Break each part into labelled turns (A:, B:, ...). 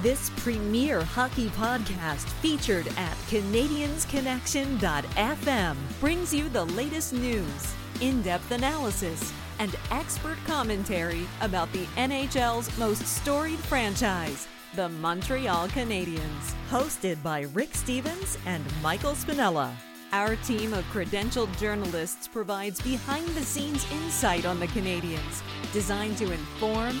A: This premier hockey podcast featured at CanadiensConnection.fm brings you the latest news, in depth analysis, and expert commentary about the NHL's most storied franchise, the Montreal Canadiens. Hosted by Rick Stevens and Michael Spinella. Our team of credentialed journalists provides behind the scenes insight on the Canadiens, designed to inform,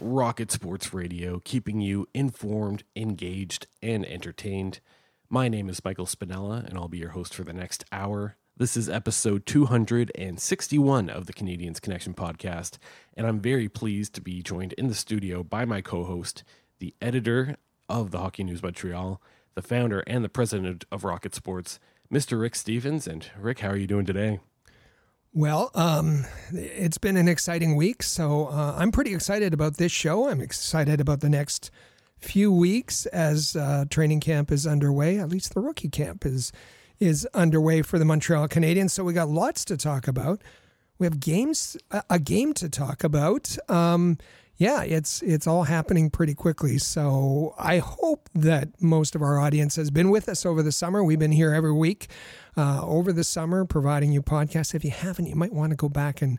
B: Rocket Sports Radio, keeping you informed, engaged, and entertained. My name is Michael Spinella, and I'll be your host for the next hour. This is episode 261 of the Canadiens Connection podcast, and I'm very pleased to be joined in the studio by my co host, the editor of the Hockey News Montreal, the founder and the president of Rocket Sports, Mr. Rick Stevens. And Rick, how are you doing today?
C: Well, um, it's been an exciting week, so uh, I'm pretty excited about this show. I'm excited about the next few weeks as uh, training camp is underway. At least the rookie camp is is underway for the Montreal Canadiens. So we got lots to talk about. We have games, a game to talk about. Um, yeah, it's it's all happening pretty quickly. So I hope that most of our audience has been with us over the summer. We've been here every week uh, over the summer, providing you podcasts. If you haven't, you might want to go back and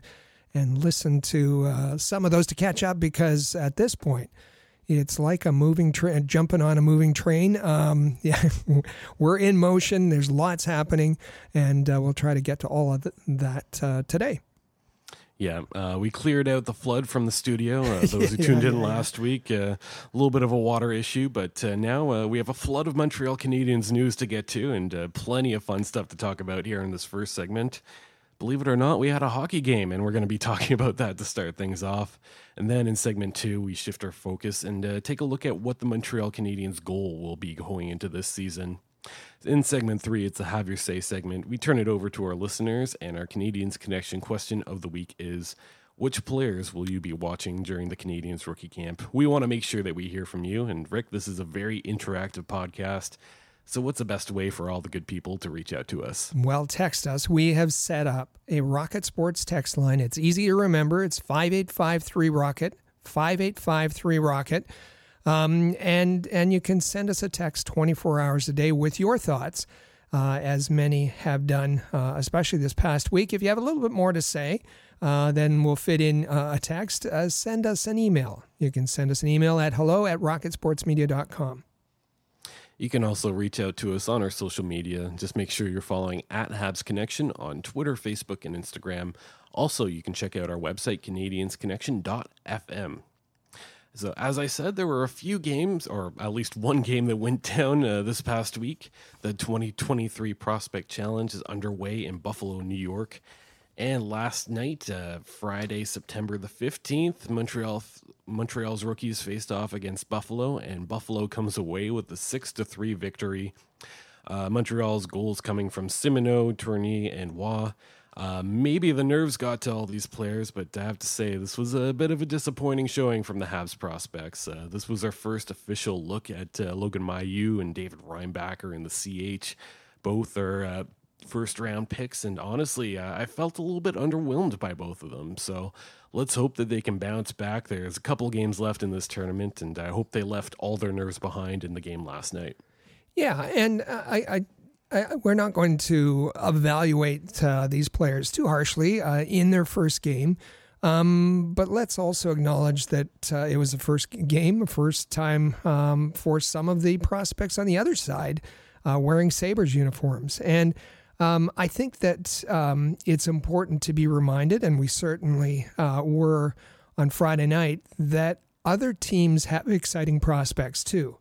C: and listen to uh, some of those to catch up because at this point, it's like a moving train, jumping on a moving train. Um, yeah, we're in motion. There's lots happening, and uh, we'll try to get to all of th- that uh, today.
B: Yeah, uh, we cleared out the flood from the studio. Uh, those who tuned yeah, in yeah, last week, uh, a little bit of a water issue, but uh, now uh, we have a flood of Montreal Canadiens news to get to and uh, plenty of fun stuff to talk about here in this first segment. Believe it or not, we had a hockey game, and we're going to be talking about that to start things off. And then in segment two, we shift our focus and take a look at what the Montreal Canadiens' goal will be going into this season. In segment three, it's a Have Your Say segment. We turn it over to our listeners, and our Canadiens Connection question of the week is Which players will you be watching during the Canadiens rookie camp? We want to make sure that we hear from you. And Rick, this is a very interactive podcast. So, what's the best way for all the good people to reach out to us?
C: Well, text us. We have set up a Rocket Sports text line. It's easy to remember. It's 5853 Rocket, 5853 Rocket. Um, and and you can send us a text 24 hours a day with your thoughts, uh, as many have done, uh, especially this past week. If you have a little bit more to say, uh, then we'll fit in uh, a text. Uh, send us an email. You can send us an email at hello at rocketsportsmedia.com.
B: You can also reach out to us on our social media. Just make sure you're following at Habs Connection on Twitter, Facebook, and Instagram. Also, you can check out our website, CanadiensConnection.fm. So, as I said, there were a few games, or at least one game that went down uh, this past week. The 2023 Prospect Challenge is underway in Buffalo, New York. And last night, uh, Friday, September the 15th, Montreal Montreal's rookies faced off against Buffalo, and Buffalo comes away with a 6 to 3 victory. Uh, Montreal's goals coming from Simoneau, Tourigny, and Waugh. Uh, maybe the nerves got to all these players, but I have to say this was a bit of a disappointing showing from the Habs prospects. Uh, this was our first official look at uh, Logan Mailloux and David Reinbacher in the CH. Both are uh, first round picks, and honestly, I felt a little bit underwhelmed by both of them. So let's hope that they can bounce back. There's a couple games left in this tournament, and I hope they left all their nerves behind in the game last night.
C: Yeah, and I, I we're not going to evaluate uh, these players too harshly uh, in their first game. Um, but let's also acknowledge that uh, it was the first game, first time um, for some of the prospects on the other side uh, wearing Sabres uniforms. And um, I think that um, it's important to be reminded, and we certainly uh, were on Friday night, that other teams have exciting prospects too.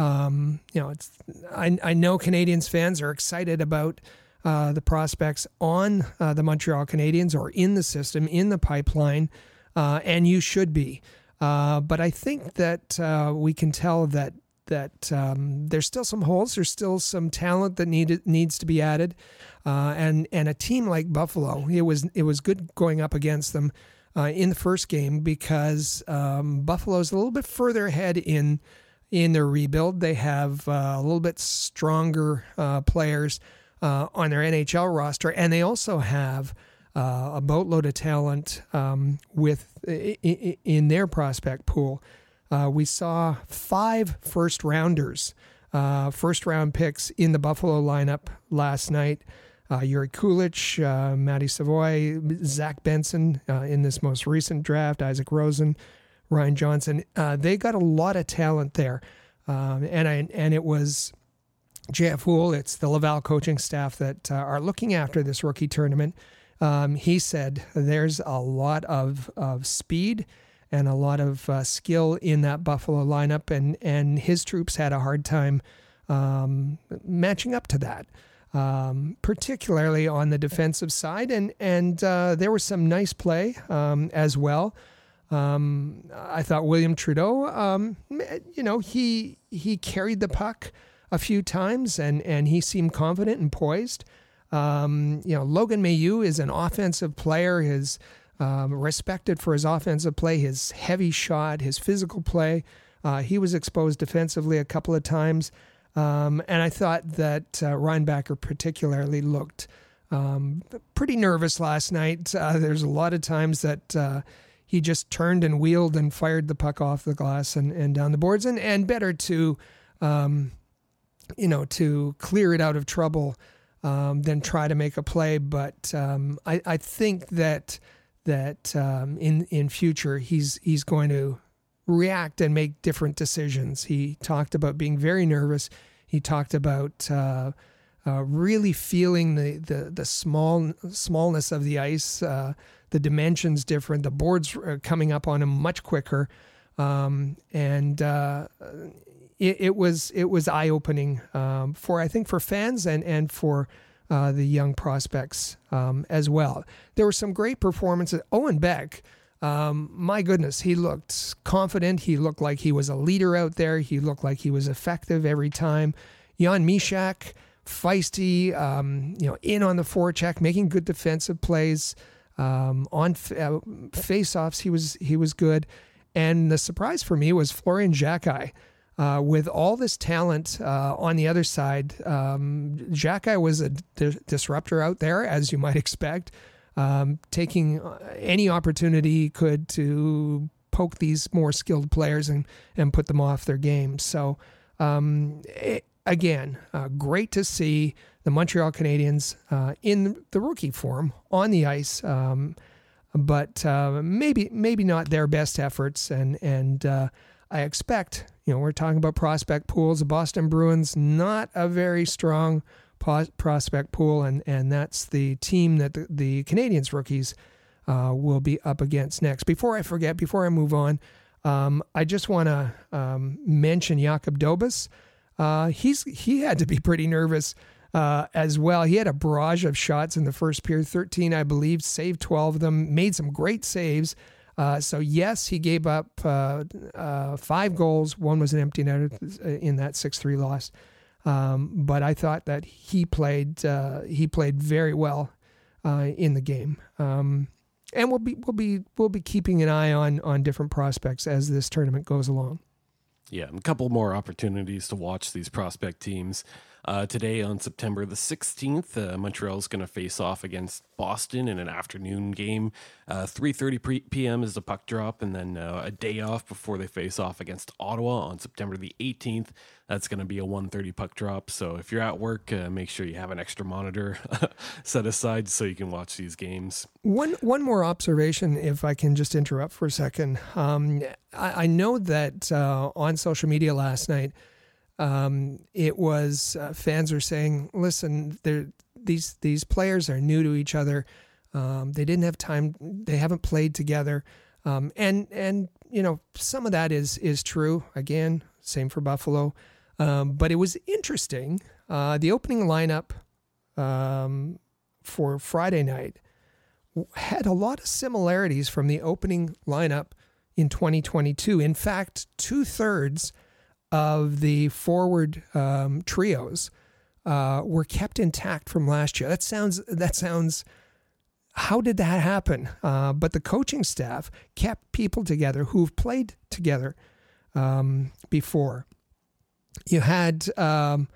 C: Um, you know, it's I, I know Canadiens fans are excited about uh, the prospects on uh, the Montreal Canadiens or in the system, in the pipeline, uh, and you should be. Uh, but I think that uh, we can tell that that um, there's still some holes. There's still some talent that needed needs to be added, uh, and and a team like Buffalo, it was it was good going up against them in the first game because um, Buffalo's a little bit further ahead in in their rebuild. They have a little bit stronger players uh, on their NHL roster, and they also have uh, a boatload of talent um, with in, their prospect pool. Uh, we saw five first rounders, uh, first round picks in the Buffalo lineup last night. Uh, Jiri Kulich, uh, Matty Savoie, Zach Benson in this most recent draft, Isak Rosén, Ryan Johnson. they got a lot of talent there, um, and I, and it was Jeff Houle, it's the Laval coaching staff that uh, are looking after this rookie tournament. Um, he said there's a lot of, of speed and a lot of uh, skill in that Buffalo lineup, and, and his troops had a hard time um, matching up to that, um, particularly on the defensive side. And, and uh, there was some nice play um, as well. Um, I thought William Trudeau, um, you know, he he carried the puck a few times, and and he seemed confident and poised. Um, you know, Logan Mailloux is an offensive player. His um, respected for his offensive play, his heavy shot, his physical play. Uh, he was exposed defensively a couple of times, um, and I thought that uh, particularly looked um, pretty nervous last night. Uh, there's a lot of times that uh, he just turned and wheeled and fired the puck off the glass and, and down the boards, and and better to um, you know, to clear it out of trouble um, than try to make a play. But um, I, I, think that that um, in in future he's he's going to react and make different decisions. He talked about being very nervous. He talked about uh, uh, really feeling the, the the small smallness of the ice, uh, the dimensions different, the boards coming up on him much quicker, um, and uh, it, it was it was eye opening um, for I think for fans and and for uh, the young prospects um, as well. There were some great performances. Owen Beck, um, my goodness, he looked confident. He looked like he was a leader out there. He looked like he was effective every time. Jan Mysak, feisty, um, you know, in on the forecheck, making good defensive plays. Um, on f- uh, face-offs, he was he was good. And the surprise for me was Florian Xhekaj uh, with all this talent uh, on the other side, um, Xhekaj was a di- disruptor out there, as you might expect, um, taking uh, any opportunity he could to poke these more skilled players and, and put them off their game. So, um, it, again, uh, great to see the Montreal Canadiens uh, in the rookie form on the ice. Um, but uh, maybe maybe not their best efforts, and and I expect you know, we're talking about prospect pools. The Boston Bruins, not a very strong prospect pool, and, and that's the team that the, the Canadiens rookies uh, will be up against next. Before I forget, before I move on, um, I just want to um, mention Jakub Dobes. Uh, he's he had to be pretty nervous uh, as well. He had a barrage of shots in the first period, 13, I believe, saved 12 of them, made some great saves. Uh, so yes, he gave up uh, uh, five goals. One was an empty net in that six-three loss. Um, but I thought that he played uh, he played very well uh, in the game. Um, and we'll be we'll be we'll be keeping an eye on on different prospects as this tournament goes along.
B: Yeah, a couple more opportunities to watch these prospect teams. Uh, today on September the 16th, uh, Montreal is going to face off against Boston in an afternoon game. Uh, 3:30 p.m. is the puck drop, and then uh, a day off before they face off against Ottawa on September the 18th. That's going to be a 1:30 puck drop. So if you're at work, uh, make sure you have an extra monitor set aside so you can watch these games.
C: One one more observation, if I can just interrupt for a second. Um, I, I, know that uh, on social media last night um, it was uh, fans were saying, "Listen, these these players are new to each other. Um, they didn't have time. They haven't played together." Um, and and you know some of that is is true. Again, same for Buffalo. Um, but it was interesting. Uh, the opening lineup um, for Friday night had a lot of similarities from the opening lineup in 2022. In fact, two thirds of the forward um, trios uh, were kept intact from last year. That sounds that sounds. How did that happen? Uh, but the coaching staff kept people together who've played together um, before. You had um,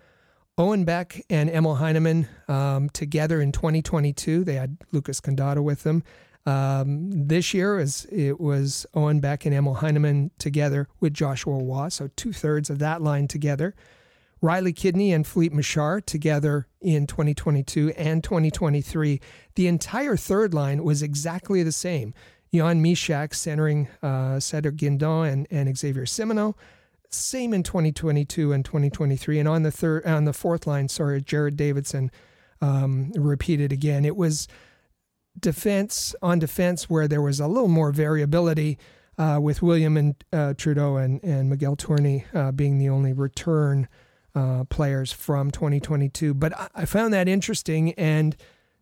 C: Owen Beck and Emil Heineman um, together in 2022. They had Lucas Condotta with them. Um, this year, is it was Owen Beck and Emil Heineman together with Joshua Roy, so two thirds of that line together. Riley Kidney and Filip Mesar together in 2022 and 2023. The entire third line was exactly the same. Jan Mysak centering uh, Cedric Guindon and, and Xavier Simoneau. Same in 2022 and 2023. And on the third, on the fourth line, sorry, Jared Davidson um, repeated again. It was defense on defense where there was a little more variability uh, with William and uh, Trudeau and, and Miguel Tourigny uh, being the only return uh, players from 2022. But I, I, found that interesting, and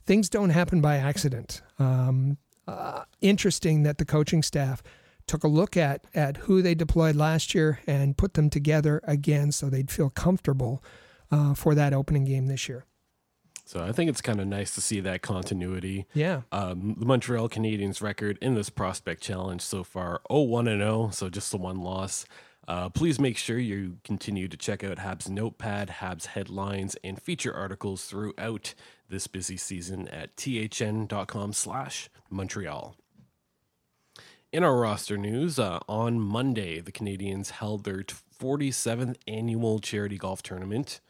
C: things don't happen by accident. Um, uh, interesting that the coaching staff took a look at at who they deployed last year and put them together again so they'd feel comfortable uh, for that opening game this year.
B: So I think it's kind of nice to see that continuity.
C: Yeah.
B: Um, the Montreal Canadiens record in this prospect challenge so far 0-1 and 0, so just the one loss. Uh, please make sure you continue to check out Habs Notepad, Habs headlines, and feature articles throughout this busy season at thn.com slash Montreal. In our roster news, uh, on Monday, the Canadiens held their 47th annual charity golf tournament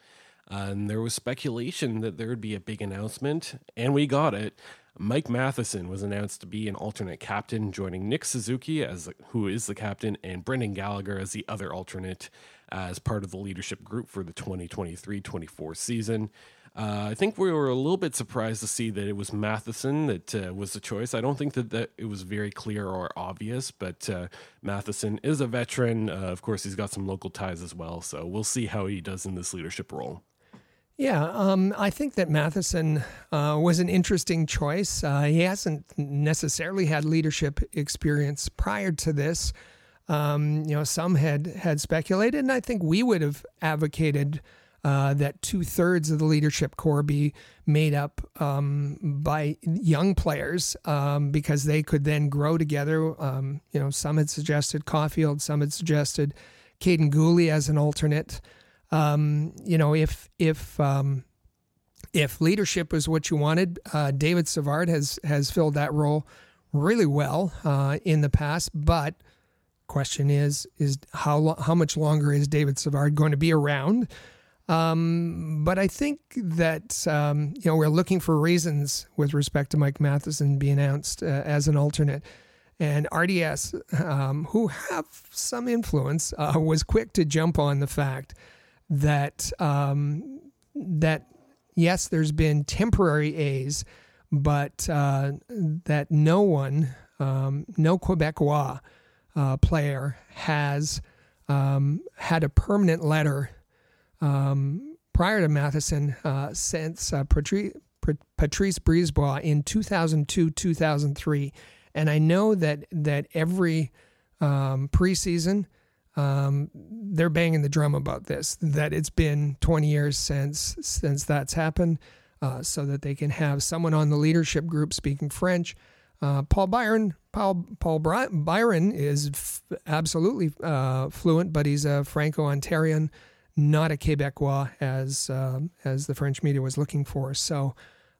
B: and there was speculation that there would be a big announcement, and we got it. Mike Matheson was announced to be an alternate captain, joining Nick Suzuki as who is the captain, and Brendan Gallagher as the other alternate as part of the leadership group for the 2023-24 season. Uh, I think we were a little bit surprised to see that it was Matheson that uh, was the choice. I don't think that, that it was very clear or obvious, but uh, Matheson is a veteran. Uh, of course, he's got some local ties as well, so we'll see how he does in this leadership role.
C: Yeah, um, I think that Matheson uh, was an interesting choice. Uh, he hasn't necessarily had leadership experience prior to this. Um, you know, some had had speculated, and I think we would have advocated uh, that two thirds of the leadership core be made up um, by young players um, because they could then grow together. Um, you know, some had suggested Caufield, some had suggested Kaiden Guhle as an alternate um, you know, if if um, if leadership is what you wanted, uh, David Savard has has filled that role really well uh, in the past. But question is is how how much longer is David Savard going to be around? Um, but I think that um, you know we're looking for reasons with respect to Mike Matheson being announced uh, as an alternate. And RDS, um, who have some influence, uh, was quick to jump on the fact that um, that yes, there's been temporary A's, but uh, that no one, um, no Quebecois uh, player has um, had a permanent letter um, prior to Matheson uh, since uh, Patrice, Patrice Brisebois in 2002 2003. And I know that that every um, preseason um, they're banging the drum about this that it's been 20 years since since that's happened, uh, so that they can have someone on the leadership group speaking French. Uh, Paul Byron, Paul Paul Byron is f- absolutely uh, fluent, but he's a Franco-Ontarian not a Quebecois as um, as the French media was looking for. So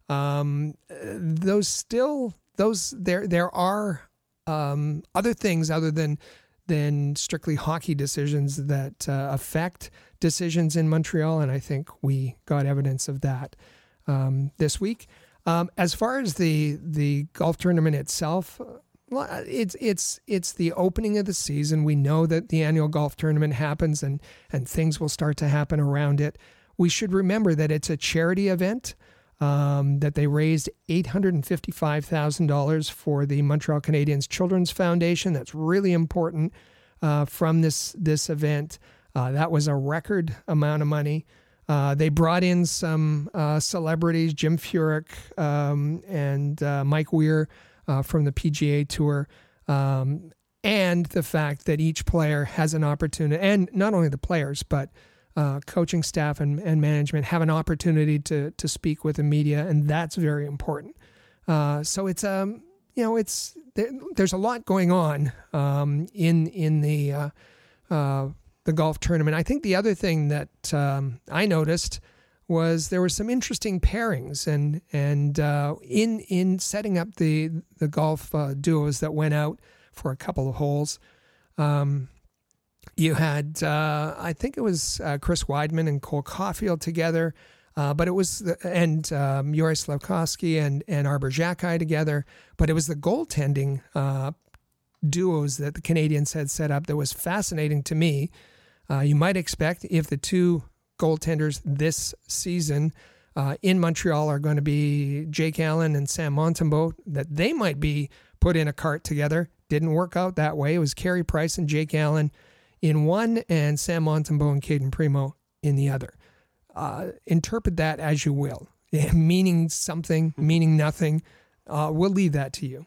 C: um, those still those there there are um, other things other than than strictly hockey decisions that uh, affect decisions in Montreal, and I think we got evidence of that um, this week. Um, as far as the the golf tournament itself, it's it's it's the opening of the season. We know that the annual golf tournament happens, and and things will start to happen around it. We should remember that it's a charity event. Um, that they raised $855,000 for the Montreal Canadiens Children's Foundation. That's really important uh, from this this event. Uh, that was a record amount of money. Uh, they brought in some uh, celebrities, Jim Furyk um, and uh, Mike Weir uh, from the PGA Tour, um, and the fact that each player has an opportunity, and not only the players, but uh, coaching staff and, and management have an opportunity to to speak with the media, and that's very important. Uh, so it's um you know it's there, there's a lot going on um, in in the uh, uh, the golf tournament. I think the other thing that um, I noticed was there were some interesting pairings and and uh, in in setting up the the golf uh, duos that went out for a couple of holes. Um, you had, uh, I think it was uh, Chris Wideman and Cole Caufield together, uh, but it was the, and um, Juraj Slafkovsky and and Arber Xhekaj together. But it was the goaltending uh, duos that the Canadiens had set up that was fascinating to me. Uh, you might expect if the two goaltenders this season uh, in Montreal are going to be Jake Allen and Sam Montembeault, that they might be put in a cart together. Didn't work out that way. It was Carey Price and Jake Allen in one and Sam Montembeault and Cayden Primeau in the other. Uh, interpret that as you will, meaning something, meaning nothing. Uh, we'll leave that to you.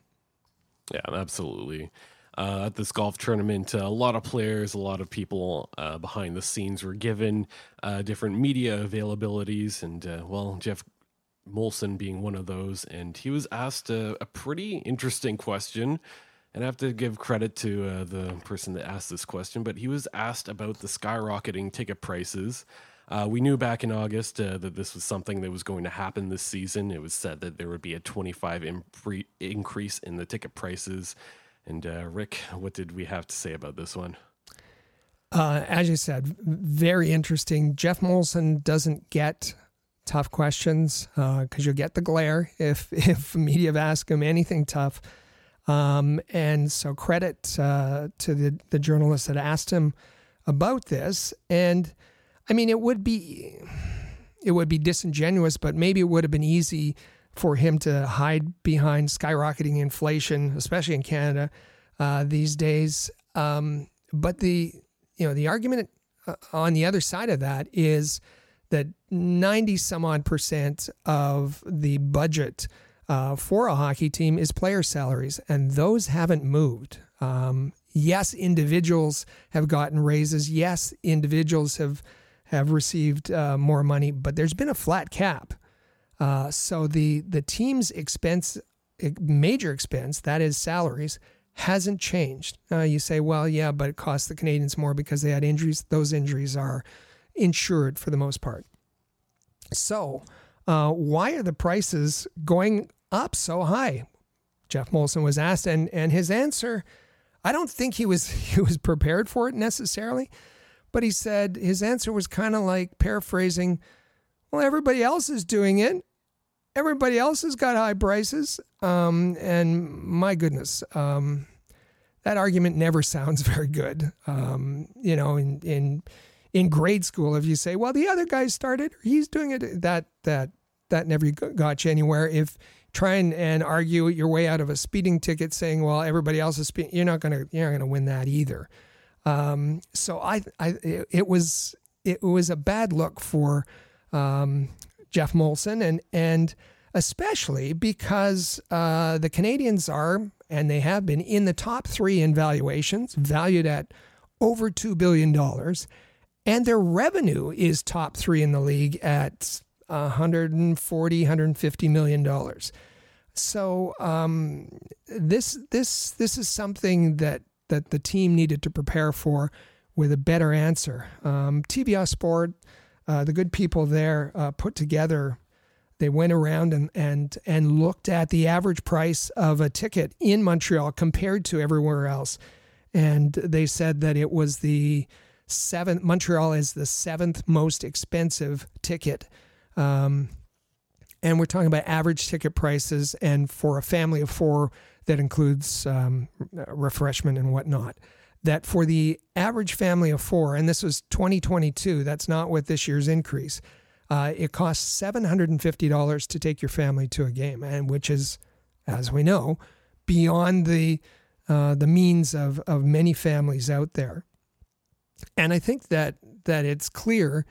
B: Yeah, absolutely. Uh, at this golf tournament, uh, a lot of players, a lot of people uh, behind the scenes were given uh, different media availabilities, and well, Geoff Molson being one of those, and he was asked a, a pretty interesting question and I have to give credit to uh, the person that asked this question, but he was asked about the skyrocketing ticket prices. Uh, we knew back in August uh, that this was something that was going to happen this season. It was said that there would be a 25 impre- increase in the ticket prices. And uh, Rick, what did we have to say about this one?
C: Uh, as you said, very interesting. Geoff Molson doesn't get tough questions because uh, you'll get the glare if if media ask him anything tough. Um, and so credit uh, to the, the journalist that asked him about this. And I mean, it would be it would be disingenuous, but maybe it would have been easy for him to hide behind skyrocketing inflation, especially in Canada uh, these days. Um, but the you know the argument uh, on the other side of that is that 90 some odd percent of the budget uh, for a hockey team is player salaries, and those haven't moved. Um, yes, individuals have gotten raises. Yes, individuals have have received uh, more money, but there's been a flat cap. Uh, so the the team's expense, major expense, that is salaries, hasn't changed. Uh, you say, well, yeah, but it costs the Canadiens more because they had injuries. Those injuries are insured for the most part. So, uh, why are the prices going up so high? Jeff Molson was asked, and and his answer, I don't think he was he was prepared for it necessarily, but he said his answer was kind of like paraphrasing, well, everybody else is doing it. Everybody else has got high prices, um, and my goodness, um, that argument never sounds very good. Um, you know, in in in grade school, if you say, "Well, the other guy started, he's doing it," that that that never got you anywhere. If try and, and argue your way out of a speeding ticket saying, well, everybody else is speeding, you're not going to, you're not going to win that either. Um, so I, I, it was, it was a bad look for, um, Geoff Molson and, and especially because, uh, the Canadiens are, and they have been in the top three in valuations valued at over $2 billion. And their revenue is top three in the league at 140 150 million dollars so um, this this this is something that that the team needed to prepare for with a better answer. Um, TBS Sport, uh, the good people there uh, put together. They went around and, and and looked at the average price of a ticket in Montreal compared to everywhere else, and they said that it was the seventh. Montreal is the seventh most expensive ticket. Um, and we're talking about average ticket prices, and for a family of four, that includes um, refreshment and whatnot that for the average family of four, and this was 2022, that's not what this year's increase. Uh, it costs $750 to take your family to a game, and which is, as we know, beyond the uh, the means of, of many families out there. And I think that that it's clear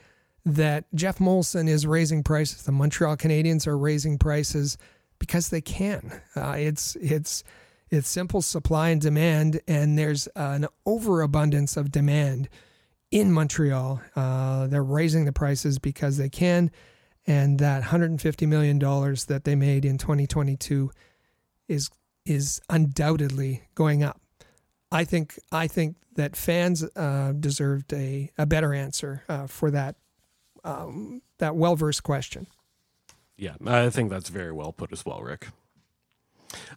C: that Geoff Molson is raising prices. The Montreal Canadiens are raising prices because they can. Uh, it's it's it's simple supply and demand, and there's an overabundance of demand in Montreal. Uh, they're raising the prices because they can, and that 150 million dollars that they made in 2022 is is undoubtedly going up. I think I think that fans uh, deserved a, a better answer uh, for that um, that well versed question.
B: Yeah, I think that's very well put as well, Rick.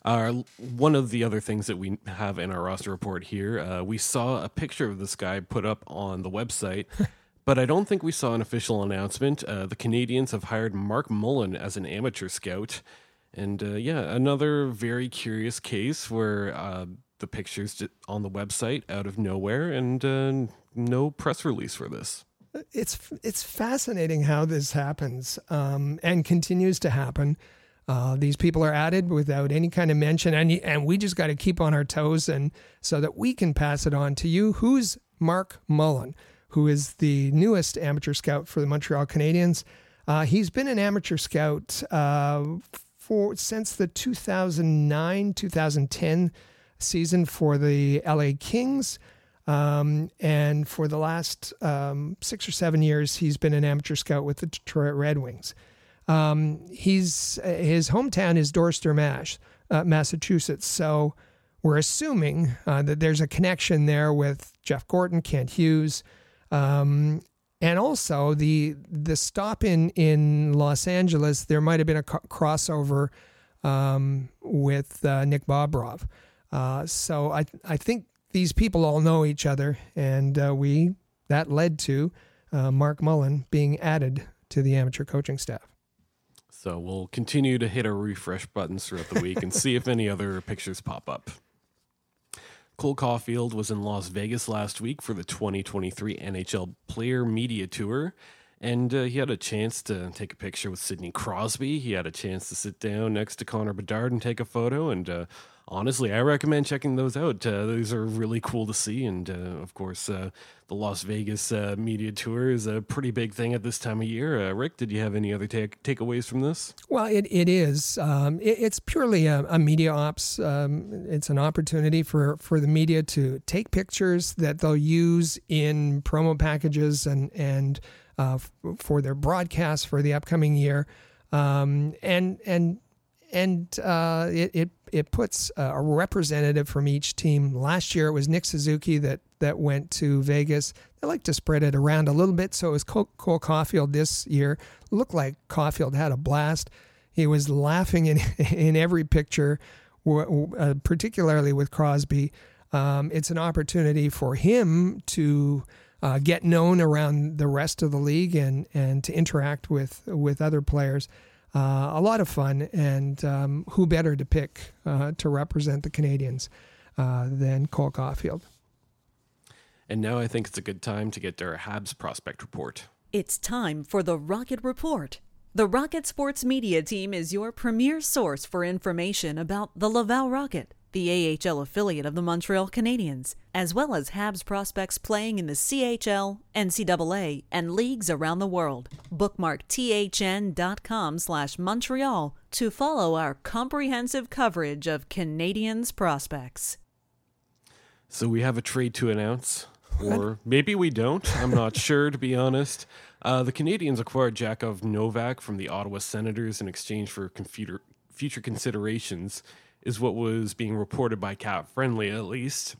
B: Uh, one of the other things that we have in our roster report here, uh, we saw a picture of this guy put up on the website, but I don't think we saw an official announcement. Uh, the Canadiens have hired Mark Mullen as an amateur scout. And uh, yeah, another very curious case where uh, the picture's on the website out of nowhere and uh, no press release for this
C: it's it's fascinating how this happens um, and continues to happen. Uh, these people are added without any kind of mention, and and we just got to keep on our toes, and so that we can pass it on to you. Who's Mark Mullen, who is the newest amateur scout for the Montreal Canadiens? Uh, he's been an amateur scout uh, for since the 2009 2010 season for the LA Kings. Um, and for the last um, six or seven years, he's been an amateur scout with the Detroit Red Wings. Um, he's his hometown is Dorchester, Mass, uh, Massachusetts. So we're assuming uh, that there's a connection there with Jeff Gorton, Kent Hughes, um, and also the the stop in in Los Angeles. There might have been a co- crossover um, with uh, Nick Bobrov. Uh, so I I think these people all know each other, and uh, we that led to uh, Mark Mullen being added to the amateur coaching staff.
B: So we'll continue to hit our refresh buttons throughout the week and see if any other pictures pop up. Cole Caufield was in Las Vegas last week for the 2023 NHL Player Media Tour, and uh, he had a chance to take a picture with Sidney Crosby. He had a chance to sit down next to Connor Bedard and take a photo, and uh, honestly, I recommend checking those out. Uh, those are really cool to see. And uh, of course, uh, the Las Vegas uh, media tour is a pretty big thing at this time of year. Uh, Rick, did you have any other take- takeaways from this?
C: Well, it, it is. Um, it, it's purely a, a media ops. Um, it's an opportunity for, for the media to take pictures that they'll use in promo packages and, and uh, f- for their broadcasts for the upcoming year. Um, and, and and uh, it, it it puts a representative from each team. Last year it was Nick Suzuki that that went to Vegas. They like to spread it around a little bit, so it was Cole, Cole Caufield this year. Looked like Caufield had a blast. He was laughing in in every picture, uh, particularly with Crosby. Um, it's an opportunity for him to uh, get known around the rest of the league and and to interact with with other players uh, a lot of fun. And um, who better to pick uh, to represent the Canadiens uh, than Cole Caufield?
B: And now I think it's a good time to get to our Habs prospect report.
A: It's time for the Rocket Report. The Rocket Sports Media Team is your premier source for information about the Laval Rocket the AHL affiliate of the Montreal Canadiens, as well as Habs prospects playing in the CHL, NCAA, and leagues around the world. Bookmark thn.com slash Montreal to follow our comprehensive coverage of Canadiens prospects.
B: So we have a trade to announce, or maybe we don't. I'm not sure, to be honest. Uh, the Canadiens acquired Jakov Novak from the Ottawa Senators in exchange for computer, future considerations is what was being reported by Cap Friendly, at least.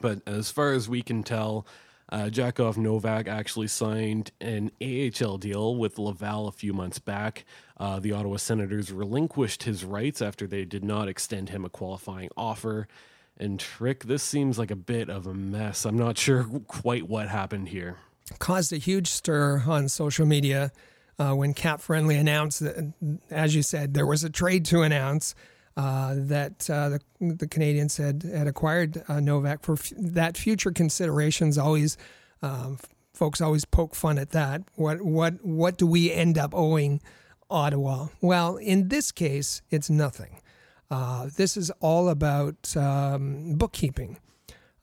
B: But as far as we can tell, Uh, Jakov Novak actually signed an AHL deal with Laval a few months back. Uh, the Ottawa Senators relinquished his rights after they did not extend him a qualifying offer. And Rick, this seems like a bit of a mess. I'm not sure quite what happened here.
C: Caused a huge stir on social media uh, when Cap Friendly announced that, as you said, there was a trade to announce. Uh, that uh, the, the Canadiens had had acquired uh, Novak for f- that future considerations. Always, um, folks always poke fun at that. What what what do we end up owing Ottawa? Well, in this case, it's nothing. Uh, this is all about um, bookkeeping.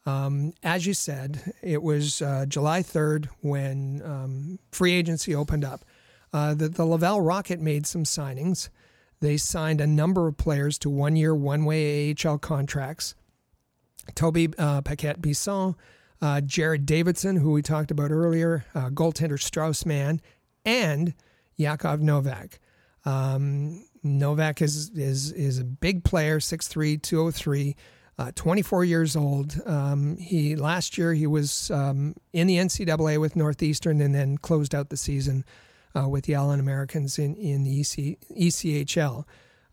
C: Um, as you said, it was uh, July 3rd when um, free agency opened up. The, the Laval Rocket made some signings. They signed a number of players to one year, one way AHL contracts. Toby uh, Paquette Bisson, uh, Jared Davidson, who we talked about earlier, uh, goaltender Strauss Mann, and Jakov Novak. Um, Novak is, is, is a big player, 6'3, 203. Uh, 24 years old. Um, he last year he was um, in the NCAA with Northeastern and then closed out the season uh, with the Allen Americans in in the EC, ECHL.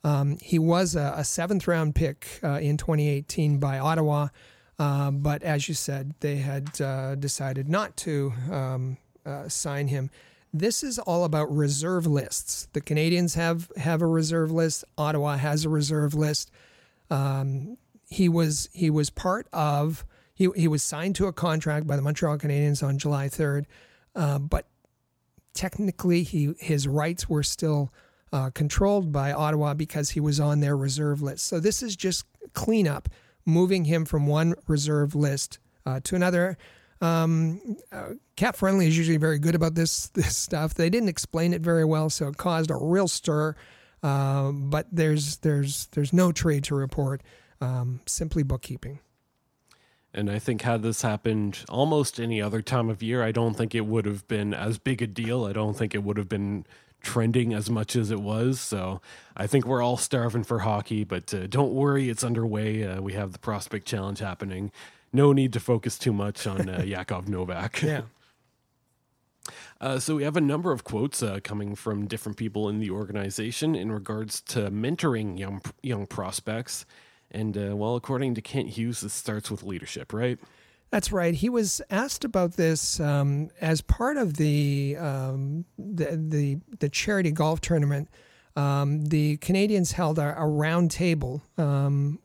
C: Um, he was a, a, seventh round pick uh, in 2018 by Ottawa, uh, but as you said, they had uh, decided not to um, uh, sign him. This is all about reserve lists. The Canadiens have have a reserve list. Ottawa has a reserve list. Um, he was he was part of he he was signed to a contract by the Montreal Canadiens on July 3rd, uh, but technically he his rights were still uh, controlled by Ottawa because he was on their reserve list. So this is just cleanup, moving him from one reserve list uh, to another. Um, uh, Cap Friendly is usually very good about this this stuff. They didn't explain it very well, so it caused a real stir. Uh, but there's there's there's no trade to report. Um, simply bookkeeping.
B: And I think had this happened almost any other time of year, I don't think it would have been as big a deal. I don't think it would have been trending as much as it was. So I think we're all starving for hockey, but uh, don't worry, it's underway. Uh, we have the Prospect Challenge happening. No need to focus too much on uh, Jakov Novak.
C: Yeah.
B: Uh, so we have a number of quotes uh, coming from different people in the organization in regards to mentoring young young prospects. And uh, well, according to Kent Hughes, this starts with leadership, right?
C: That's right. He was asked about this um, as part of the, um, the, the the charity golf tournament. Um, the Canadiens held a, a round table, um,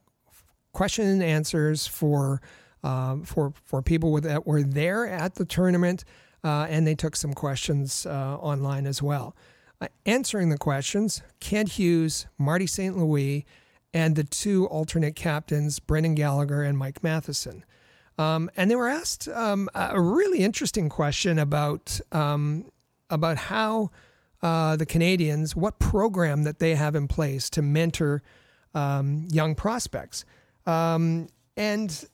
C: question and answers for uh, for for people with, that were there at the tournament, uh, and they took some questions uh, online as well. Uh, answering the questions, Kent Hughes, Marty St. Louis, and the two alternate captains, Brendan Gallagher and Mike Matheson. Um, and they were asked um, a really interesting question about um, about how uh, the Canadiens, what program that they have in place to mentor um, young prospects, um, and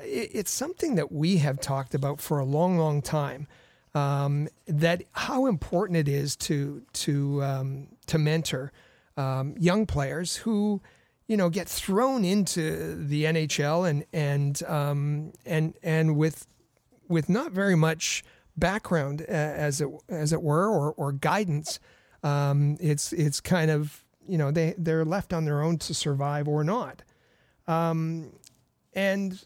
C: it's something that we have talked about for a long, long time. Um, that how important it is to to to mentor young players who you know, get thrown into the NHL and and um, and and with with not very much background as it as it were or or guidance. Um, it's it's kind of you know they they're left on their own to survive or not. Um, and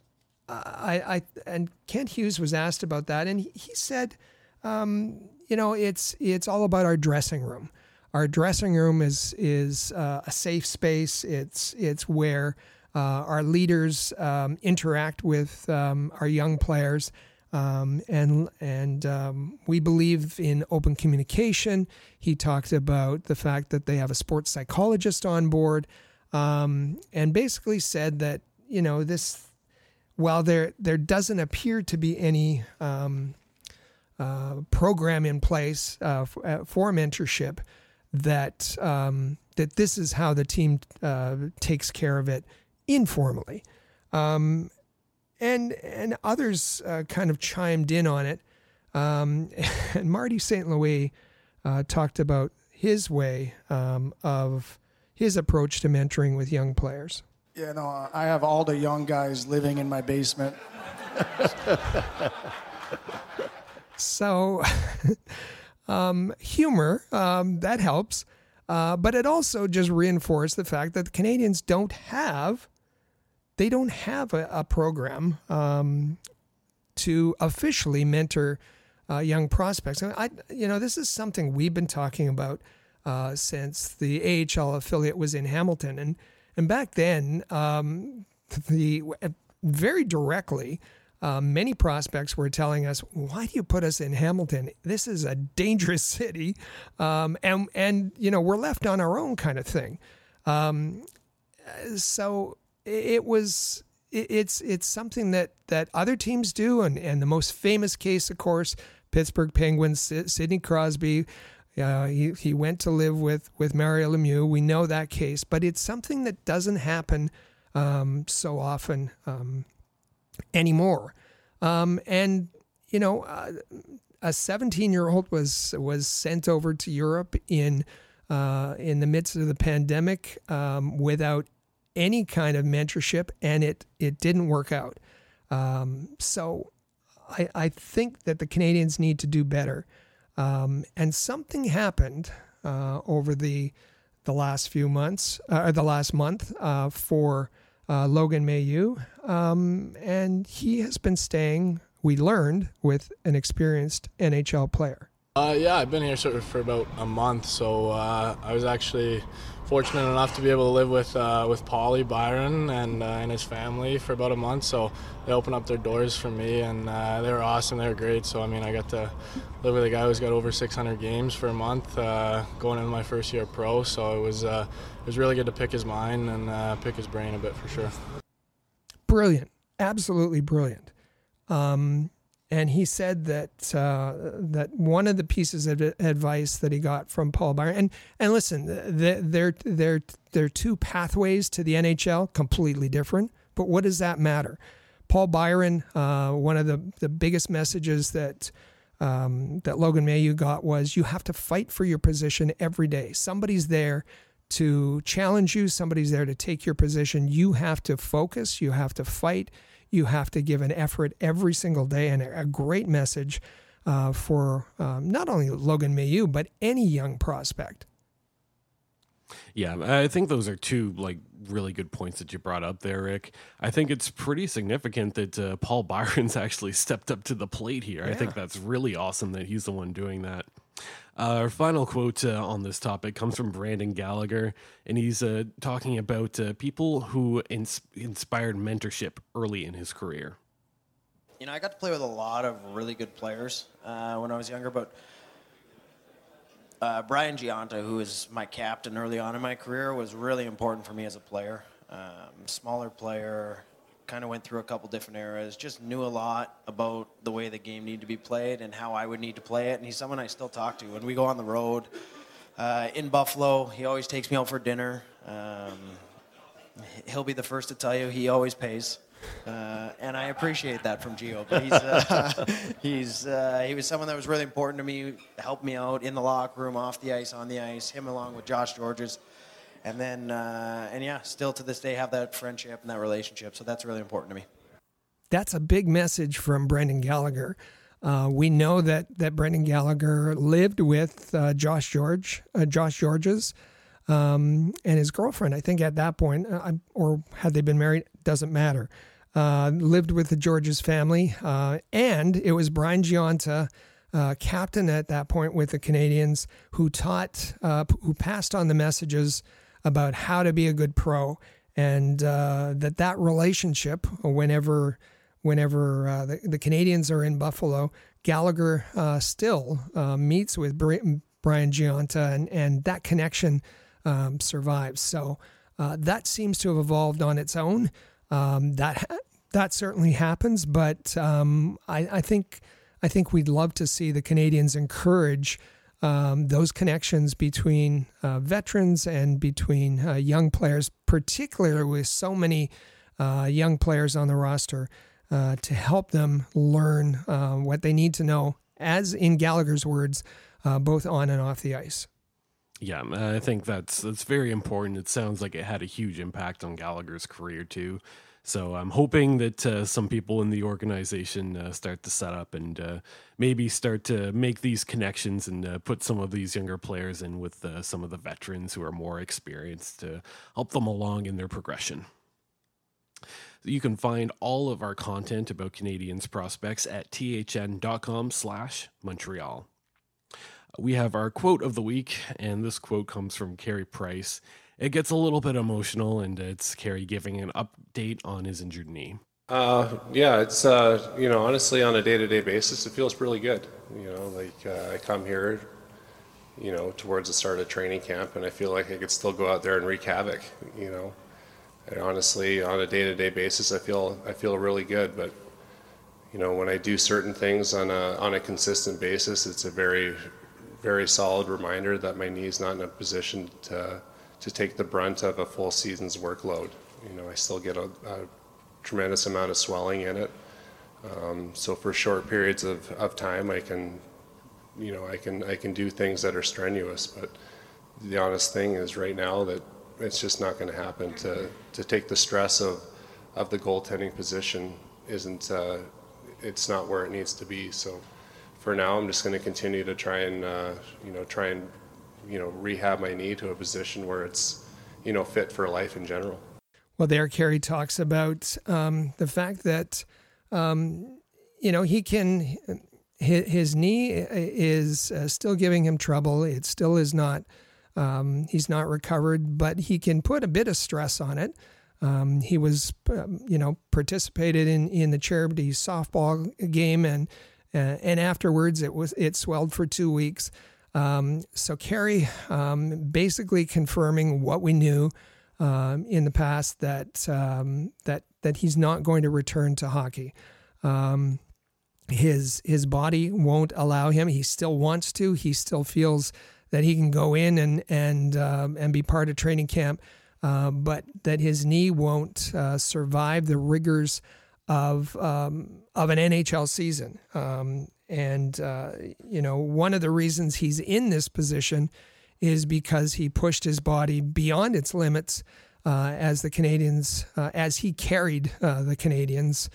C: I, I and Kent Hughes was asked about that, and he, he said, um, you know, it's it's all about our dressing room. Our dressing room is is uh, a safe space. It's it's where uh, our leaders um, interact with um, our young players, um, and and um, we believe in open communication. He talked about the fact that they have a sports psychologist on board, um, and basically said that you know this, while there there doesn't appear to be any um, uh, program in place uh, for, uh, for mentorship that um, that this is how the team uh, takes care of it informally, um, and and others uh, kind of chimed in on it. Um, and Marty St. Louis uh, talked about his way um, of his approach to mentoring with young players.
D: Yeah, no, I have all the young guys living in my basement.
C: so, um, humor um, that helps, uh, but it also just reinforced the fact that the Canadiens don't have they don't have a, a program um, to officially mentor uh, young prospects. I, I, you know, this is something we've been talking about uh, since the AHL affiliate was in Hamilton, and and back then, um, the very directly. Uh, many prospects were telling us, "Why do you put us in Hamilton? This is a dangerous city," um, and and you know we're left on our own, kind of thing. Um, so it was it's it's something that that other teams do, and and the most famous case, of course, Pittsburgh Penguins, Sidney Crosby. Uh, he he went to live with with Mario Lemieux. We know that case, but it's something that doesn't happen um, so often um, anymore. Um, and you know, uh, a 17 year old was was sent over to Europe in uh, in the midst of the pandemic um, without any kind of mentorship, and it it didn't work out. Um, so I, I think that the Canadiens need to do better. Um, and something happened uh, over the the last few months, uh, the last month, uh, for uh, Logan Mailloux, um, and he has been staying. We learned with an experienced NHL player.
D: Uh, yeah, I've been here sort of for about a month, so uh, I was actually fortunate enough to be able to live with uh, with Paulie Byron and uh, and his family for about a month. So they opened up their doors for me, and uh, they were awesome. They were great. So I mean, I got to live with a guy who's got over 600 games for a month, uh, going into my first year pro. So it was it was really good to pick his mind and pick his brain a bit for sure.
C: Brilliant, absolutely brilliant. Um, and he said that uh, that one of the pieces of advice that he got from Paul Byron and and listen, they're they're they're two pathways to the NHL, completely different. But what does that matter? Paul Byron, uh, one of the the biggest messages that um, that Logan Mailloux got was you have to fight for your position every day. Somebody's there to challenge you. Somebody's there to take your position. You have to focus. You have to fight you have to give an effort every single day and a great message uh, for um, not only Logan Mailloux, but any young prospect.
B: Yeah, I think those are two like really good points that you brought up there, Rick. I think it's pretty significant that uh, Paul Byron's actually stepped up to the plate here. Yeah. I think that's really awesome that he's the one doing that. Uh, our final quote uh, on this topic comes from Brendan Gallagher, and he's uh, talking about uh, people who ins- inspired mentorship early in his career.
E: You know, I got to play with a lot of really good players uh, when I was younger, but uh, Brian Gionta, who was my captain early on in my career, was really important for me as a player. Um, smaller player, kind of went through a couple different eras, just knew a lot about the way the game needed to be played and how I would need to play it. And he's someone I still talk to. When we go on the road uh, in Buffalo, he always takes me out for dinner. Um, he'll be the first to tell you he always pays. Uh, and I appreciate that from Gio. But he's uh, he's uh, he was someone that was really important to me, helped me out in the locker room, off the ice, on the ice. Him along with Josh Gorges and then uh, and yeah, still to this day have that friendship and that relationship. So that's really important to me.
C: That's a big message from Brendan Gallagher. Uh, we know that that Brendan Gallagher lived with uh, Josh Gorges, uh, Josh Gorges, um, and his girlfriend. I think at that point, uh, or had they been married, doesn't matter. Uh, lived with the Gorges family, and it was Brian Gionta. Uh, captain at that point with the Canadiens, who taught, uh, who passed on the messages about how to be a good pro, and uh, that that relationship, whenever whenever uh, the, the, Canadiens are in Buffalo, Gallagher uh, still uh, meets with Brian Gionta, and and that connection um, survives. So uh, that seems to have evolved on its own. Um, that that certainly happens, but um, I, I think I think we'd love to see the Canadiens encourage um, those connections between uh, veterans and between uh, young players, particularly with so many uh, young players on the roster, uh, to help them learn uh, what they need to know, as in Gallagher's words, uh, both on and off the ice.
B: Yeah, I think that's that's very important. It sounds like it had a huge impact on Gallagher's career too. So I'm hoping that uh, some people in the organization uh, start to set up and uh, maybe start to make these connections and uh, put some of these younger players in with uh, some of the veterans who are more experienced to help them along in their progression. You can find all of our content about Canadiens prospects at thn.com slash Montreal. We have our quote of the week, and this quote comes from Carey Price it gets a little bit emotional, and it's Carey giving an update on his injured knee.
F: Uh, yeah, it's uh, you know honestly on a day-to-day basis, it feels really good. You know, like uh, I come here, you know, towards the start of training camp, and I feel like I could still go out there and wreak havoc. You know, and honestly, on a day-to-day basis, I feel I feel really good. But you know, when I do certain things on a on a consistent basis, it's a very very solid reminder that my knee is not in a position to to take the brunt of a full season's workload. You know, I still get a, a tremendous amount of swelling in it. Um, so for short periods of, of time, I can, you know, I can I can do things that are strenuous. But the honest thing is, right now, that it's just not going to happen. To to take the stress of of the goaltending position isn't uh, it's not where it needs to be. So for now, I'm just going to continue to try and uh, you know try and you know rehab my knee to a position where it's you know fit for life in general.
C: Well, there Carey talks about um, the fact that um, you know he can his, his knee is uh, still giving him trouble. It still is not. Um, he's not recovered, but he can put a bit of stress on it. Um, he was, um, you know, participated in in the charity softball game, and uh, and afterwards it was it swelled for two weeks. Um, so Carey um, basically confirming what we knew um, in the past that um, that that he's not going to return to hockey. Um, his his body won't allow him. He still wants to. He still feels that he can go in and and um, and be part of training camp, uh, but that his knee won't uh, survive the rigors of um, of an NHL season. Um, and, uh, you know, one of the reasons he's in this position is because he pushed his body beyond its limits uh, as the Canadiens, uh, as he carried uh, the Canadiens,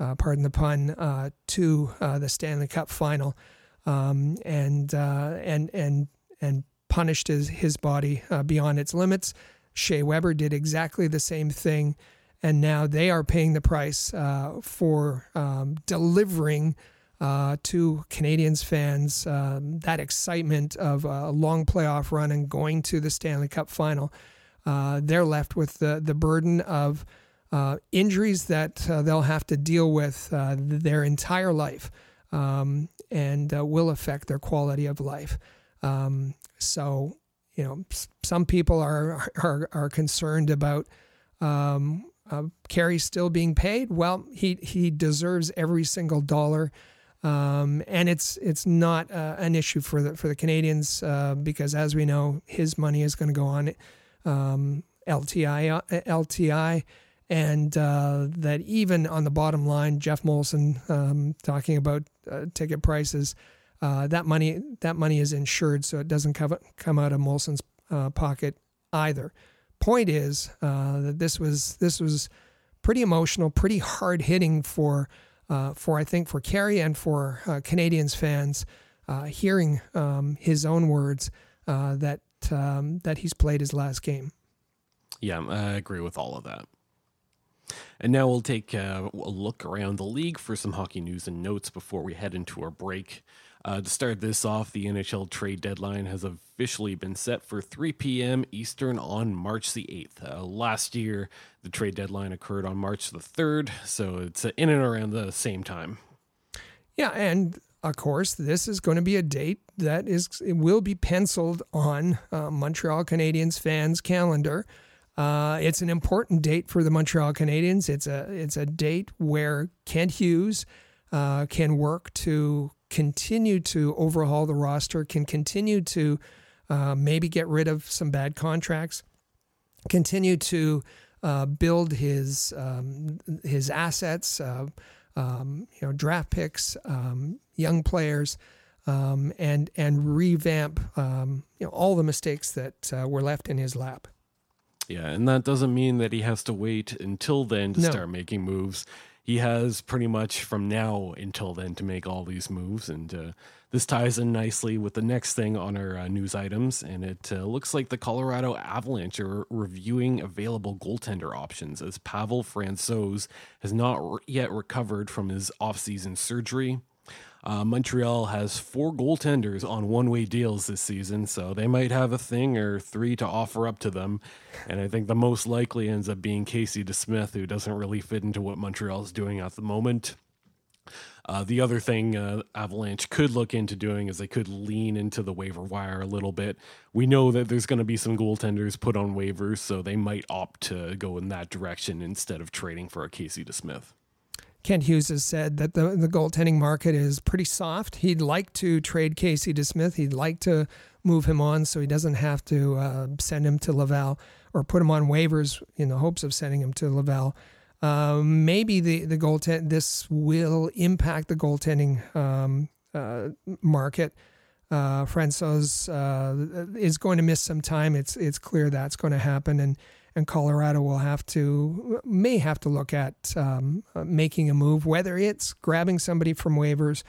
C: uh, pardon the pun, uh, to the Stanley Cup final, um, and and and and punished his his body beyond its limits. Shea Weber did exactly the same thing, and now they are paying the price for um, delivering uh, to Canadiens fans um, that excitement of a long playoff run and going to the Stanley Cup final. Uh, they're left with the, the burden of uh, injuries that uh, they'll have to deal with uh, their entire life um, and uh, will affect their quality of life. Um, so, you know, some people are, are, are concerned about um, Carey still being paid. Well, he, he deserves every single dollar um, and it's it's not uh, an issue for the for the Canadiens uh, because, as we know, his money is going to go on um, LTI uh, LTI, and uh, that even on the bottom line, Geoff Molson um, talking about uh, ticket prices, uh, that money that money is insured, so it doesn't come come out of Molson's pocket either. Point is that this was this was pretty emotional, pretty hard hitting for uh, for I think for Carey and for uh, Canadiens fans, uh, hearing um, his own words uh, that um, that he's played his last game.
B: Yeah, I agree with all of that. And now we'll take uh, a look around the league for some hockey news and notes before we head into our break. Uh, to start this off, the NHL trade deadline has officially been set for 3 p.m. Eastern on March the 8th. Uh, last year, the trade deadline occurred on March the 3rd, so it's in and around the same time.
C: Yeah, and of course, this is going to be a date that is it will be penciled on uh, Montreal Canadiens fans' calendar. Uh, it's an important date for the Montreal Canadiens. It's a it's a date where Kent Hughes uh, can work to continue to overhaul the roster, can continue to uh, maybe get rid of some bad contracts, continue to uh, build his um, his assets, uh, um, you know, draft picks, um, young players, um, and and revamp um, you know all the mistakes that uh, were left in his lap.
B: Yeah, and that doesn't mean that he has to wait until then to
C: No.
B: start making moves. He has pretty much from now until then to make all these moves, and uh, this ties in nicely with the next thing on our uh, news items. And it uh, looks like the Colorado Avalanche are reviewing available goaltender options as Pavel Francouz has not re- yet recovered from his offseason surgery. Uh, Montreal has four goaltenders on one way deals this season, so they might have a thing or three to offer up to them. And I think the most likely ends up being Casey DeSmith, who doesn't really fit into what Montreal is doing at the moment. Uh, the other thing uh, Avalanche could look into doing is they could lean into the waiver wire a little bit. We know that there's going to be some goaltenders put on waivers, so they might opt to go in that direction instead of trading for a Casey DeSmith.
C: Kent Hughes has said that the, the goaltending market is pretty soft. He'd like to trade Casey DeSmith. He'd like to move him on so he doesn't have to uh, send him to Laval or put him on waivers in the hopes of sending him to Laval. Uh, maybe the the goaltend this will impact the goaltending um, uh, market. Uh, Francouz uh, is going to miss some time. It's it's clear that's going to happen, and and Colorado will have to may have to look at um, uh, making a move, whether it's grabbing somebody from waivers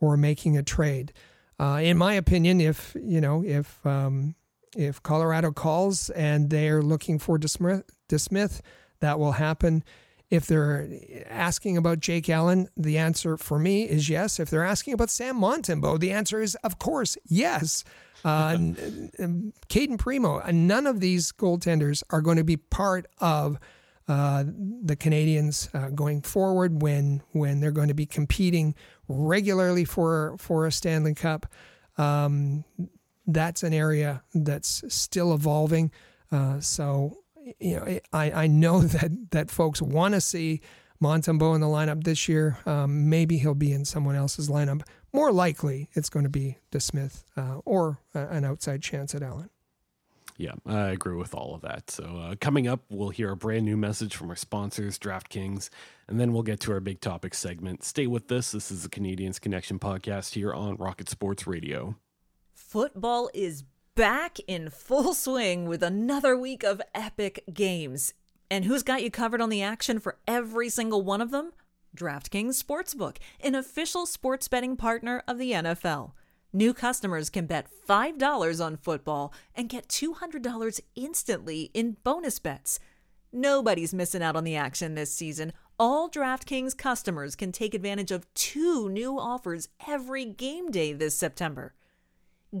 C: or making a trade. Uh, in my opinion, if you know if um, if Colorado calls and they're looking for DeSmith, that will happen. If they're asking about Jake Allen, the answer for me is yes. If they're asking about Sam Montembeault, the answer is of course yes. Uh, Cayden Primeau, uh, none of these goaltenders are going to be part of uh, the Canadiens uh, going forward when when they're going to be competing regularly for for a Stanley Cup. Um, that's an area that's still evolving. Uh, so you know, I, I know that that folks want to see Montembeault in the lineup this year. Um, maybe he'll be in someone else's lineup. More likely, it's going to be DeSmith uh, or uh, an outside chance at Allen.
B: Yeah, I agree with all of that. So, uh, coming up, we'll hear a brand new message from our sponsors, DraftKings, and then we'll get to our big topic segment. Stay with us. This is the Canadiens Connection podcast here on Rocket Sports Radio.
A: Football is back in full swing with another week of epic games. And who's got you covered on the action for every single one of them? DraftKings Sportsbook, an official sports betting partner of the NFL. New customers can bet $5 on football and get $200 instantly in bonus bets. Nobody's missing out on the action this season. All DraftKings customers can take advantage of two new offers every game day this September.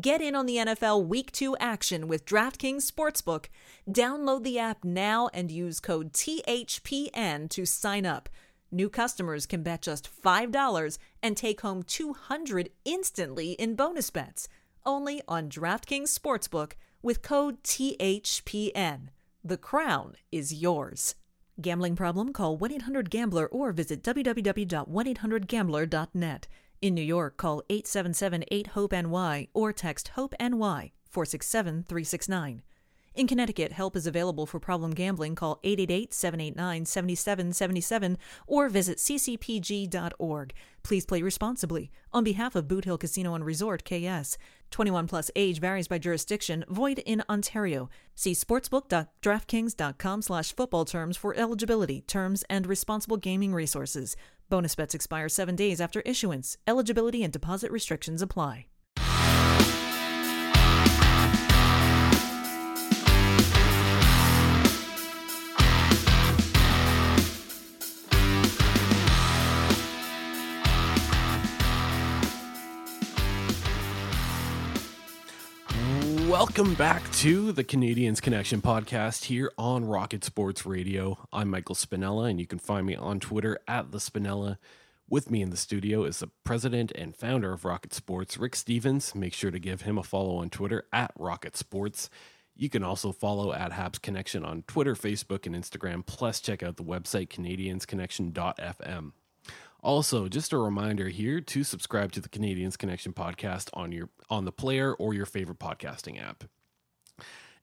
A: Get in on the NFL Week 2 action with DraftKings Sportsbook. Download the app now and use code THPN to sign up. New customers can bet just $5 and take home 200 instantly in bonus bets. Only on DraftKings Sportsbook with code THPN. The crown is yours. Gambling problem? Call 1 800 Gambler or visit www.1800Gambler.net. In New York, call 877 8 HOPE NY or text HOPE NY 467 369. In Connecticut, help is available for problem gambling. Call 888 789 7777 or visit ccpg.org. Please play responsibly. On behalf of Boot Hill Casino and Resort, KS. 21 plus age varies by jurisdiction, void in Ontario. See sportsbook.draftkings.com slash football terms for eligibility, terms, and responsible gaming resources. Bonus bets expire seven days after issuance. Eligibility and deposit restrictions apply.
B: Welcome back to the Canadiens Connection podcast here on Rocket Sports Radio. I'm Michael Spinella, and you can find me on Twitter at the Spinella. With me in the studio is the president and founder of Rocket Sports, Rick Stevens. Make sure to give him a follow on Twitter at Rocket Sports. You can also follow at Habs Connection on Twitter, Facebook, and Instagram. Plus, check out the website CanadiensConnection.fm. Also, just a reminder here to subscribe to the Canadiens Connection podcast on your on the player or your favorite podcasting app.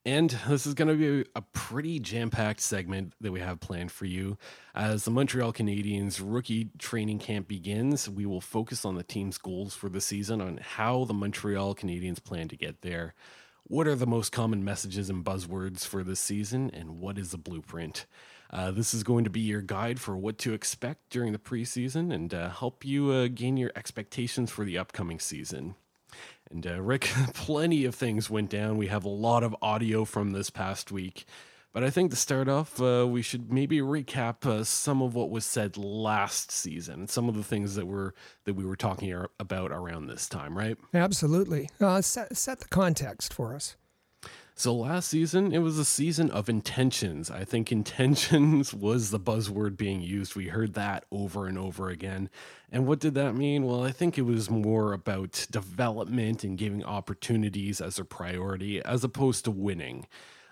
B: And this is going to be a pretty jam-packed segment that we have planned for you. As the Montreal Canadiens rookie training camp begins, we will focus on the team's goals for the season on how the Montreal Canadiens plan to get there. What are the most common messages and buzzwords for this season, and what is the blueprint? Uh, this is going to be your guide for what to expect during the preseason and uh, help you uh, gain your expectations for the upcoming season. And uh, Rick, plenty of things went down. We have a lot of audio from this past week. But I think to start off, uh, we should maybe recap uh, some of what was said last season, some of the things that were that we were talking about around this time, right?
C: Absolutely. Uh, set set the context for us.
B: So last season, it was a season of intentions. I think intentions was the buzzword being used. We heard that over and over again. And what did that mean? Well, I think it was more about development and giving opportunities as a priority as opposed to winning.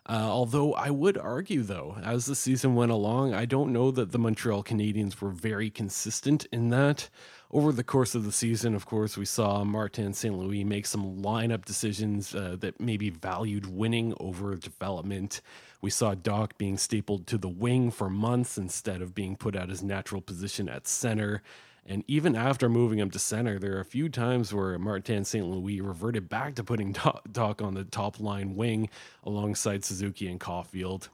B: Uh, although I would argue, though, as the season went along, I don't know that the Montreal Canadiens were very consistent in that. Over the course of the season, of course, we saw Martin St. Louis make some lineup decisions uh, that maybe valued winning over development. We saw Dach being stapled to the wing for months instead of being put at his natural position at center. And even after moving him to center, there are a few times where Martin St. Louis reverted back to putting Dach on the top line wing alongside Suzuki and Caufield.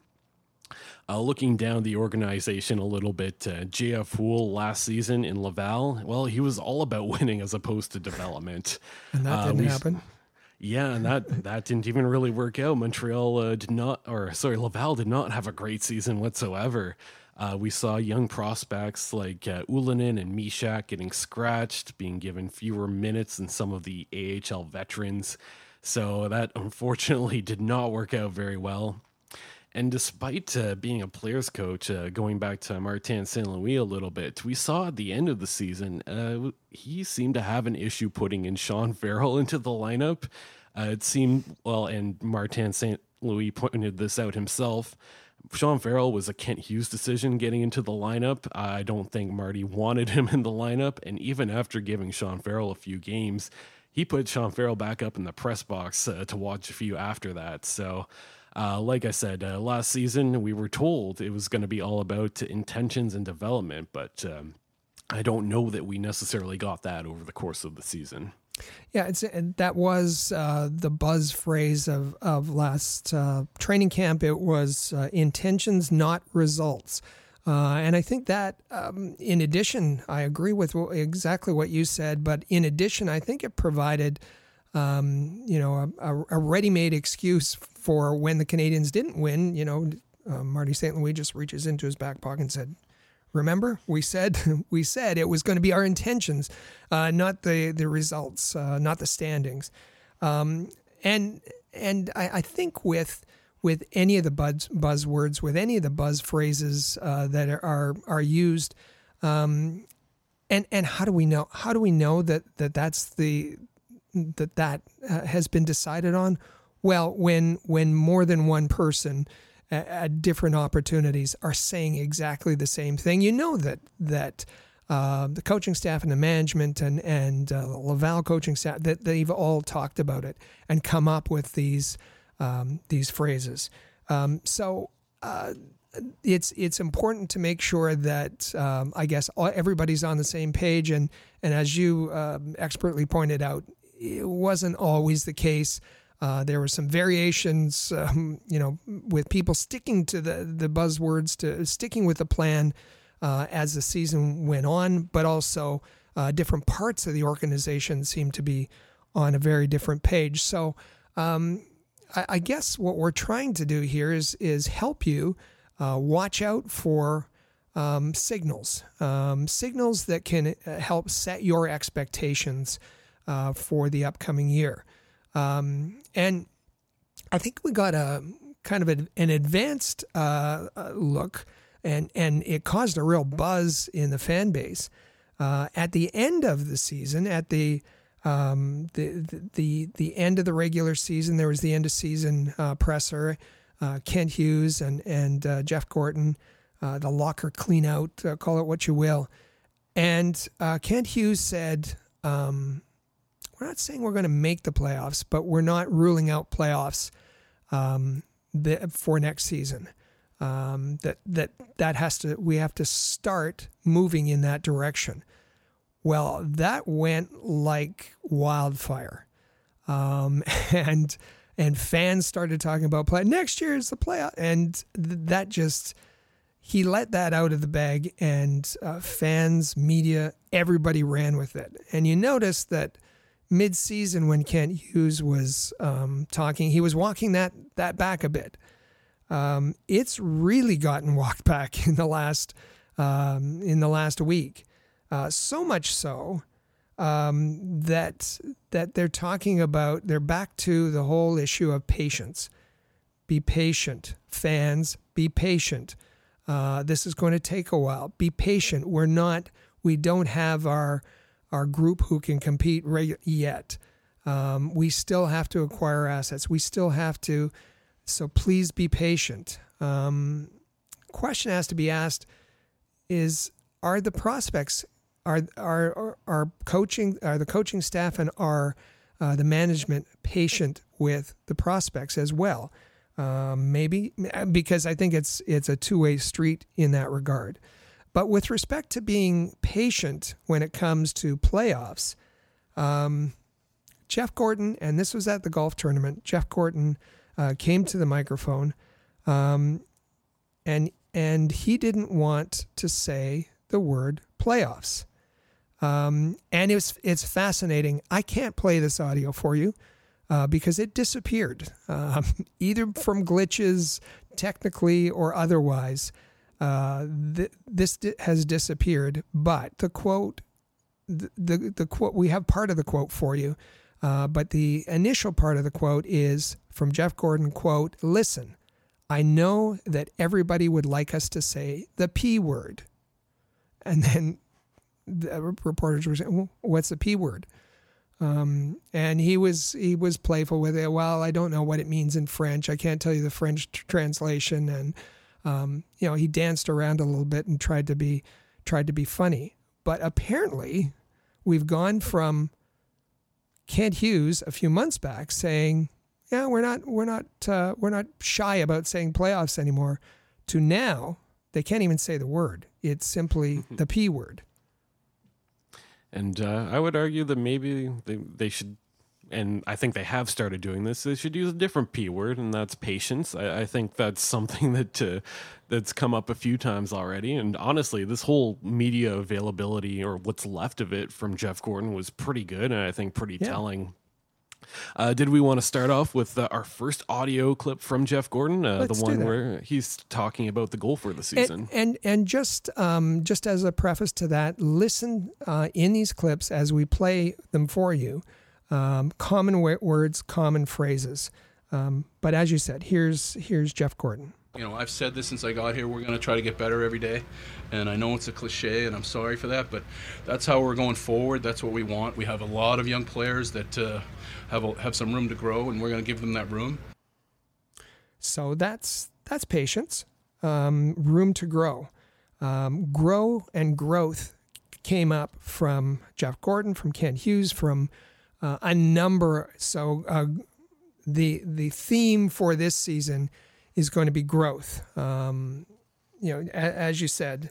B: Uh, looking down the organization a little bit, uh, JF Houle last season in Laval, well, he was all about winning as opposed to development.
C: And that uh, didn't we, happen.
B: Yeah, and that that didn't even really work out. Montreal uh, did not, or sorry, Laval did not have a great season whatsoever. Uh, we saw young prospects like uh, and Mysak getting scratched, being given fewer minutes than some of the AHL veterans. So that unfortunately did not work out very well. And despite uh, being a players coach, uh, going back to Martin St. Louis a little bit, we saw at the end of the season, uh, he seemed to have an issue putting in Sean Farrell into the lineup. Uh, it seemed, well, and Martin St. Louis pointed this out himself. Sean Farrell was a Kent Hughes decision getting into the lineup. I don't think Marty wanted him in the lineup. And even after giving Sean Farrell a few games, he put Sean Farrell back up in the press box uh, to watch a few after that. So, uh, like I said, uh, last season we were told it was going to be all about intentions and development, but um, I don't know that we necessarily got that over the course of the season.
C: Yeah, it's that was uh, the buzz phrase of of last uh, training camp. It was uh, intentions, not results. Uh, and I think that, um, in addition, I agree with exactly what you said. But in addition, I think it provided, um, you know, a, a, ready-made excuse for when the Canadiens didn't win. You know, uh, Marty St. Louis just reaches into his back pocket and said, Remember, we said we said it was going to be our intentions, uh, not the the results, uh, not the standings, um, and and I, I, think with with any of the buzz buzzwords, with any of the buzz phrases uh, that are are used, um, and and how do we know how do we know that that that's the that that uh, has been decided on? Well, when when more than one person at, at different opportunities are saying exactly the same thing. You know that that uh, the coaching staff and the management and and uh, Laval coaching staff that they've all talked about it and come up with these um, these phrases. Um, so. Uh, it's it's important to make sure that um, I guess everybody's on the same page and and as you um, expertly pointed out, it wasn't always the case. Uh, there were some variations, um, you know, with people sticking to the, the buzzwords, to sticking with the plan uh, as the season went on, but also uh, different parts of the organization seemed to be on a very different page. So um, I, I, guess what we're trying to do here is is help you uh, watch out for um, signals, um, signals that can uh, help set your expectations uh, for the upcoming year. Um, and I think we got a kind of an, an advanced uh, uh, look, and and it caused a real buzz in the fan base. Uh, at the end of the season, at the, um, the, the the end of the regular season, there was the end of season uh, presser. Uh, Kent Hughes and and Jeff Gorton, the locker clean out, call it what you will, and Kent Hughes said. Um, we're not saying we're going to make the playoffs, but we're not ruling out playoffs um, the, for next season. Um, that that that has to we have to start moving in that direction. Well, that went like wildfire, um, and and fans started talking about play next year is the playoff, and th- that just he let that out of the bag, and uh, fans, media, everybody ran with it. And you notice that mid-season when Kent Hughes was um, talking, he was walking that that back a bit. Um, it's really gotten walked back in the last um, in the last week, uh, so much so um, that that they're talking about. They're back to the whole issue of patience. Be patient, fans. Be patient. Uh, this is going to take a while. Be patient. We're not. We don't have our our group who can compete yet. Um, we still have to acquire assets. We still have to. So please be patient. Um, question has to be asked: Is are the prospects are are are coaching are the coaching staff and are uh, the management patient with the prospects as well? Um, maybe because I think it's it's a two way street in that regard. But with respect to being patient when it comes to playoffs, um, Jeff Gorton, and this was at the golf tournament. Jeff Gorton uh, came to the microphone, um, and and he didn't want to say the word playoffs. Um, and it's it's fascinating. I can't play this audio for you uh, because it disappeared, um, either from glitches, technically or otherwise. Uh, th- this di- has disappeared. But the quote, the, the the quote, we have part of the quote for you. Uh, but the initial part of the quote is from Jeff Gorton. Quote: Listen, I know that everybody would like us to say the p word, and then the reporters were saying, well, "What's the p word?" Um, and he was he was playful with it. Well, I don't know what it means in French. I can't tell you the French t- translation. And um, you know, he danced around a little bit and tried to be tried to be funny. But apparently, we've gone from Kent Hughes a few months back saying, "Yeah, we're not we're not uh, we're not shy about saying playoffs anymore," to now they can't even say the word. It's simply the p word.
B: And uh, I would argue that maybe they, they should, and I think they have started doing this. They should use a different p word, and that's patience. I, I think that's something that uh, that's come up a few times already. And honestly, this whole media availability or what's left of it from Jeff Gorton was pretty good, and I think pretty
C: Yeah.
B: telling. Uh, did we want to start off with uh, our first audio clip from Jeff Gorton, uh, the one where he's talking about the goal for the season?
C: And and, and just um, just as a preface to that, listen uh, in these clips as we play them for you. Um, common words, common phrases. Um, but as you said, here's here's Jeff Gorton.
G: You know, I've said this since I got here. We're going to try to get better every day. And I know it's a cliche, and I'm sorry for that, but that's how we're going forward. That's what we want. We have a lot of young players that uh, have, a, have some room to grow, and we're going to give them that room.
C: So that's that's patience, um, room to grow, um, grow and growth came up from Jeff Gorton, from Kent Hughes, from uh, a number. So uh, the the theme for this season is going to be growth. Um, you know, a, as you said,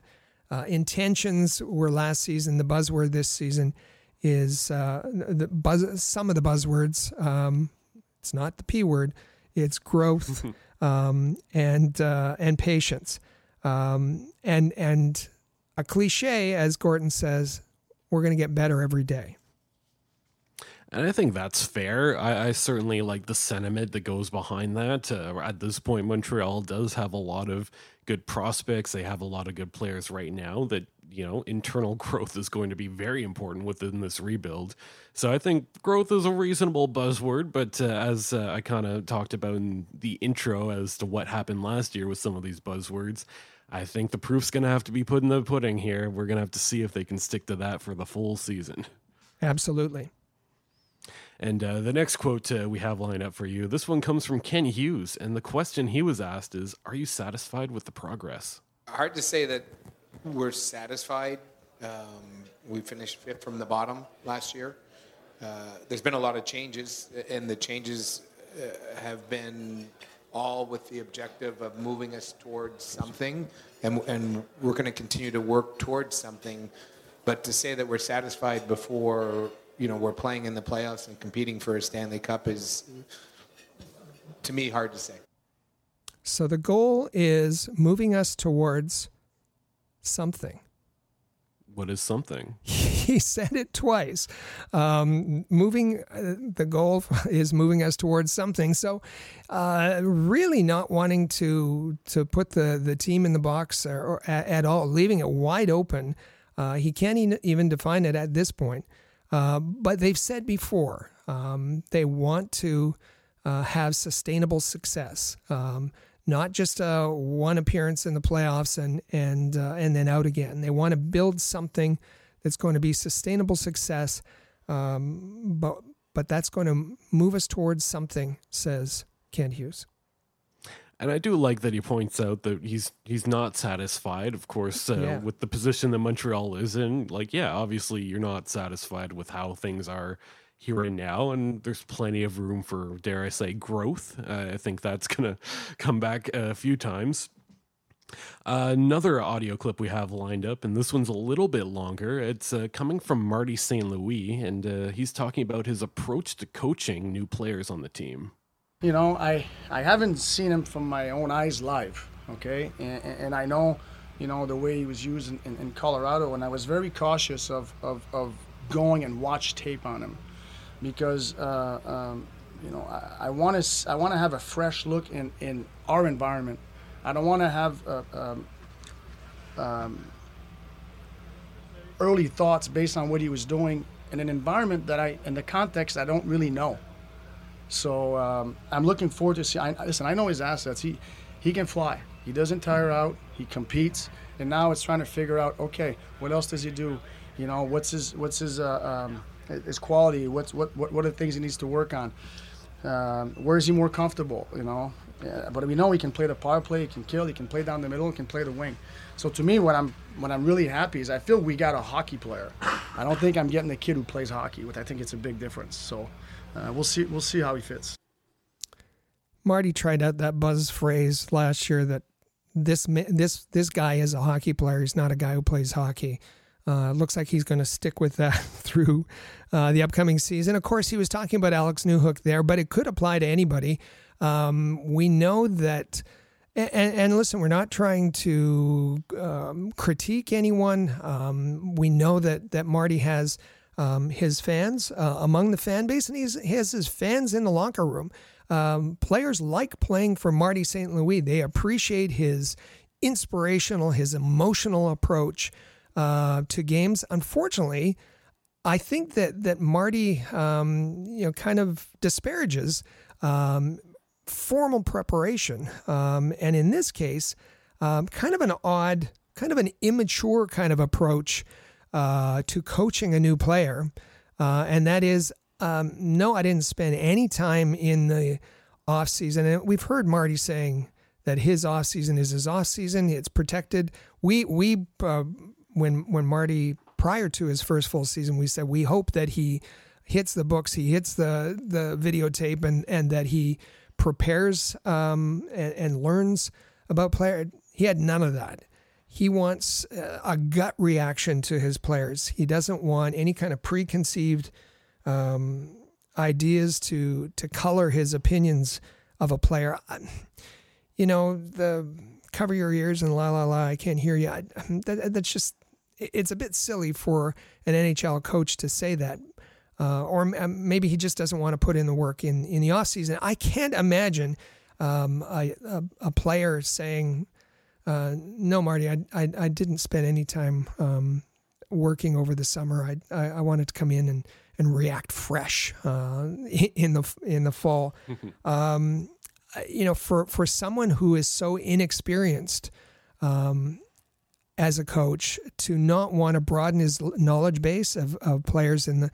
C: uh, intentions were last season. The buzzword this season is uh, the buzz. Some of the buzzwords. Um, it's not the p word. It's growth um, and uh, and patience. Um, and and a cliche, as Gorton says, we're going to get better every day.
B: And I think that's fair. I, I certainly like the sentiment that goes behind that. Uh, at this point, Montreal does have a lot of good prospects. They have a lot of good players right now that, you know, internal growth is going to be very important within this rebuild. So I think growth is a reasonable buzzword. But uh, as uh, I kind of talked about in the intro as to what happened last year with some of these buzzwords, I think the proof's going to have to be put in the pudding here. We're going to have to see if they can stick to that for the full season.
C: Absolutely.
B: And uh, the next quote uh, we have lined up for you, this one comes from Kent Hughes. And the question he was asked is Are you satisfied with the progress?
H: hard to say that we're satisfied. Um, we finished fifth from the bottom last year. Uh, there's been a lot of changes, and the changes uh, have been all with the objective of moving us towards something, and, and we're going to continue to work towards something. But to say that we're satisfied before you know we're playing in the playoffs and competing for a Stanley Cup is to me, hard to say.
C: So the goal is moving us towards something.
B: What is something?
C: he said it twice. Um, moving uh, the goal is moving us towards something. So, uh, really not wanting to to put the the team in the box or, or at, at, all, leaving it wide open. Uh, he can't even define it at this point. Uh, but they've said before um, they want to uh, have sustainable success. Um, not just uh, one appearance in the playoffs and and uh, and then out again. They want to build something that's going to be sustainable success, um, but but that's going to move us towards something, says Kent Hughes.
B: And I do like that he points out that he's he's not satisfied, of course, uh, yeah. with the position that Montreal is in. Like, yeah, obviously you're not satisfied with how things are here and now, and there's plenty of room for, dare I say, growth. Uh, I think that's going to come back a few times. Uh, another audio clip we have lined up, and this one's a little bit longer. It's uh, coming from Marty St. Louis, and uh, he's talking about his approach to coaching new players on the team.
I: You know, I, I haven't seen him from my own eyes live, okay? And, and I know, you know, the way he was used in, in, in Colorado, and I was very cautious of, of, of going and watch tape on him because uh, um, you know I want to I want to have a fresh look in, in our environment. I don't want to have uh, um, um, early thoughts based on what he was doing in an environment that I in the context I don't really know. So um, I'm looking forward to see. I, listen, I know his assets. He he can fly. He doesn't tire out. He competes, and now it's trying to figure out. Okay, what else does he do? You know, what's his what's his uh, um, his quality. What's what what what are the things he needs to work on? Um, where is he more comfortable? You know, yeah, but we know he can play the power play. He can kill. He can play down the middle. He can play the wing. So to me, what I'm what I'm really happy is I feel we got a hockey player. I don't think I'm getting a kid who plays hockey, which I think it's a big difference. So uh, we'll see we'll see how he fits.
C: Marty tried out that buzz phrase last year that this this this guy is a hockey player. He's not a guy who plays hockey. Uh, looks like he's going to stick with that through uh, the upcoming season. Of course, he was talking about Alex Newhook there, but it could apply to anybody. Um, we know that, and, and, listen, we're not trying to um, critique anyone. Um, we know that that Marty has um, his fans uh, among the fan base, and he has his fans in the locker room. Um, players like playing for Marty St. Louis. They appreciate his inspirational, his emotional approach uh, to games. Unfortunately, I think that that Marty, um, you know, kind of disparages um, formal preparation, um, and in this case, um, kind of an odd, kind of an immature kind of approach uh, to coaching a new player, uh, and that is, um, no, I didn't spend any time in the off season, and we've heard Marty saying that his off season is his off season; it's protected. We we uh, when when Marty prior to his first full season, we said we hope that he hits the books, he hits the the videotape, and and that he prepares um, and, and learns about player. He had none of that. He wants a gut reaction to his players. He doesn't want any kind of preconceived um, ideas to to color his opinions of a player. You know the cover your ears and la la la. I can't hear you. That, that's just it's a bit silly for an NHL coach to say that. Uh, or um, maybe he just doesn't want to put in the work in, in the offseason. I can't imagine um, a, a, a, player saying, uh, No, Marty, I, I, I, didn't spend any time um, working over the summer. I, I, I, wanted to come in and, and react fresh uh, in, the, in the fall. Um, you know, for, for someone who is so inexperienced, um, as a coach to not want to broaden his knowledge base of, of players in the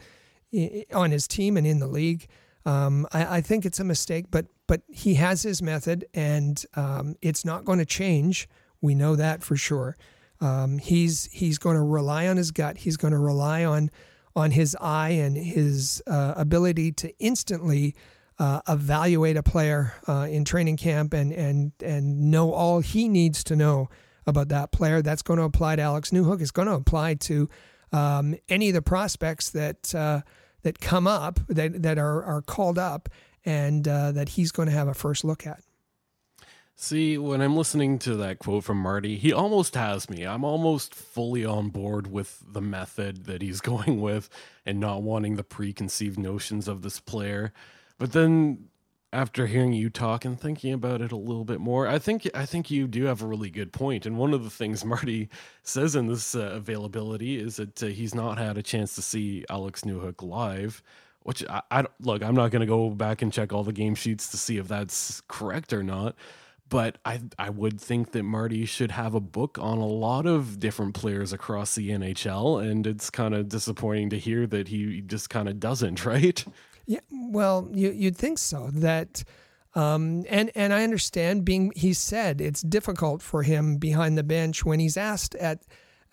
C: on his team and in the league. Um, I, I, think it's a mistake, but but he has his method, and um, it's not going to change. We know that for sure. Um, he's he's going to rely on his gut. He's going to rely on on his eye and his uh, ability to instantly uh, evaluate a player uh, in training camp and and and know all he needs to know about that player. That's going to apply to Alex Newhook. It's going to apply to um, any of the prospects that uh, that come up that that are are called up and uh, that he's going to have a first look at.
B: See, when I'm listening to that quote from Marty, he almost has me. I'm almost fully on board with the method that he's going with and not wanting the preconceived notions of this player. But then after hearing you talk and thinking about it a little bit more, I think I think you do have a really good point. And one of the things Marty says in this uh, availability is that uh, he's not had a chance to see Alex Newhook live. Which I, I look, I'm not going to go back and check all the game sheets to see if that's correct or not but I I would think that Marty should have a book on a lot of different players across the NHL, and it's kind of disappointing to hear that he just kind of doesn't, right?
C: Yeah, well, you you'd think so. That, um, and and I understand being. He said it's difficult for him behind the bench when he's asked at.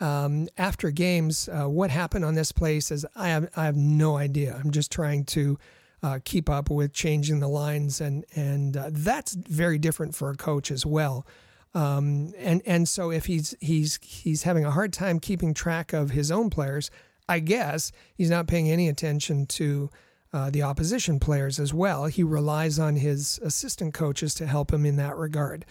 C: Um, after games, uh, what happened on this play? Says I have I have no idea. I'm just trying to uh, keep up with changing the lines, and and uh, that's very different for a coach as well. Um, and and so if he's he's he's having a hard time keeping track of his own players, I guess he's not paying any attention to uh, the opposition players as well. He relies on his assistant coaches to help him in that regard.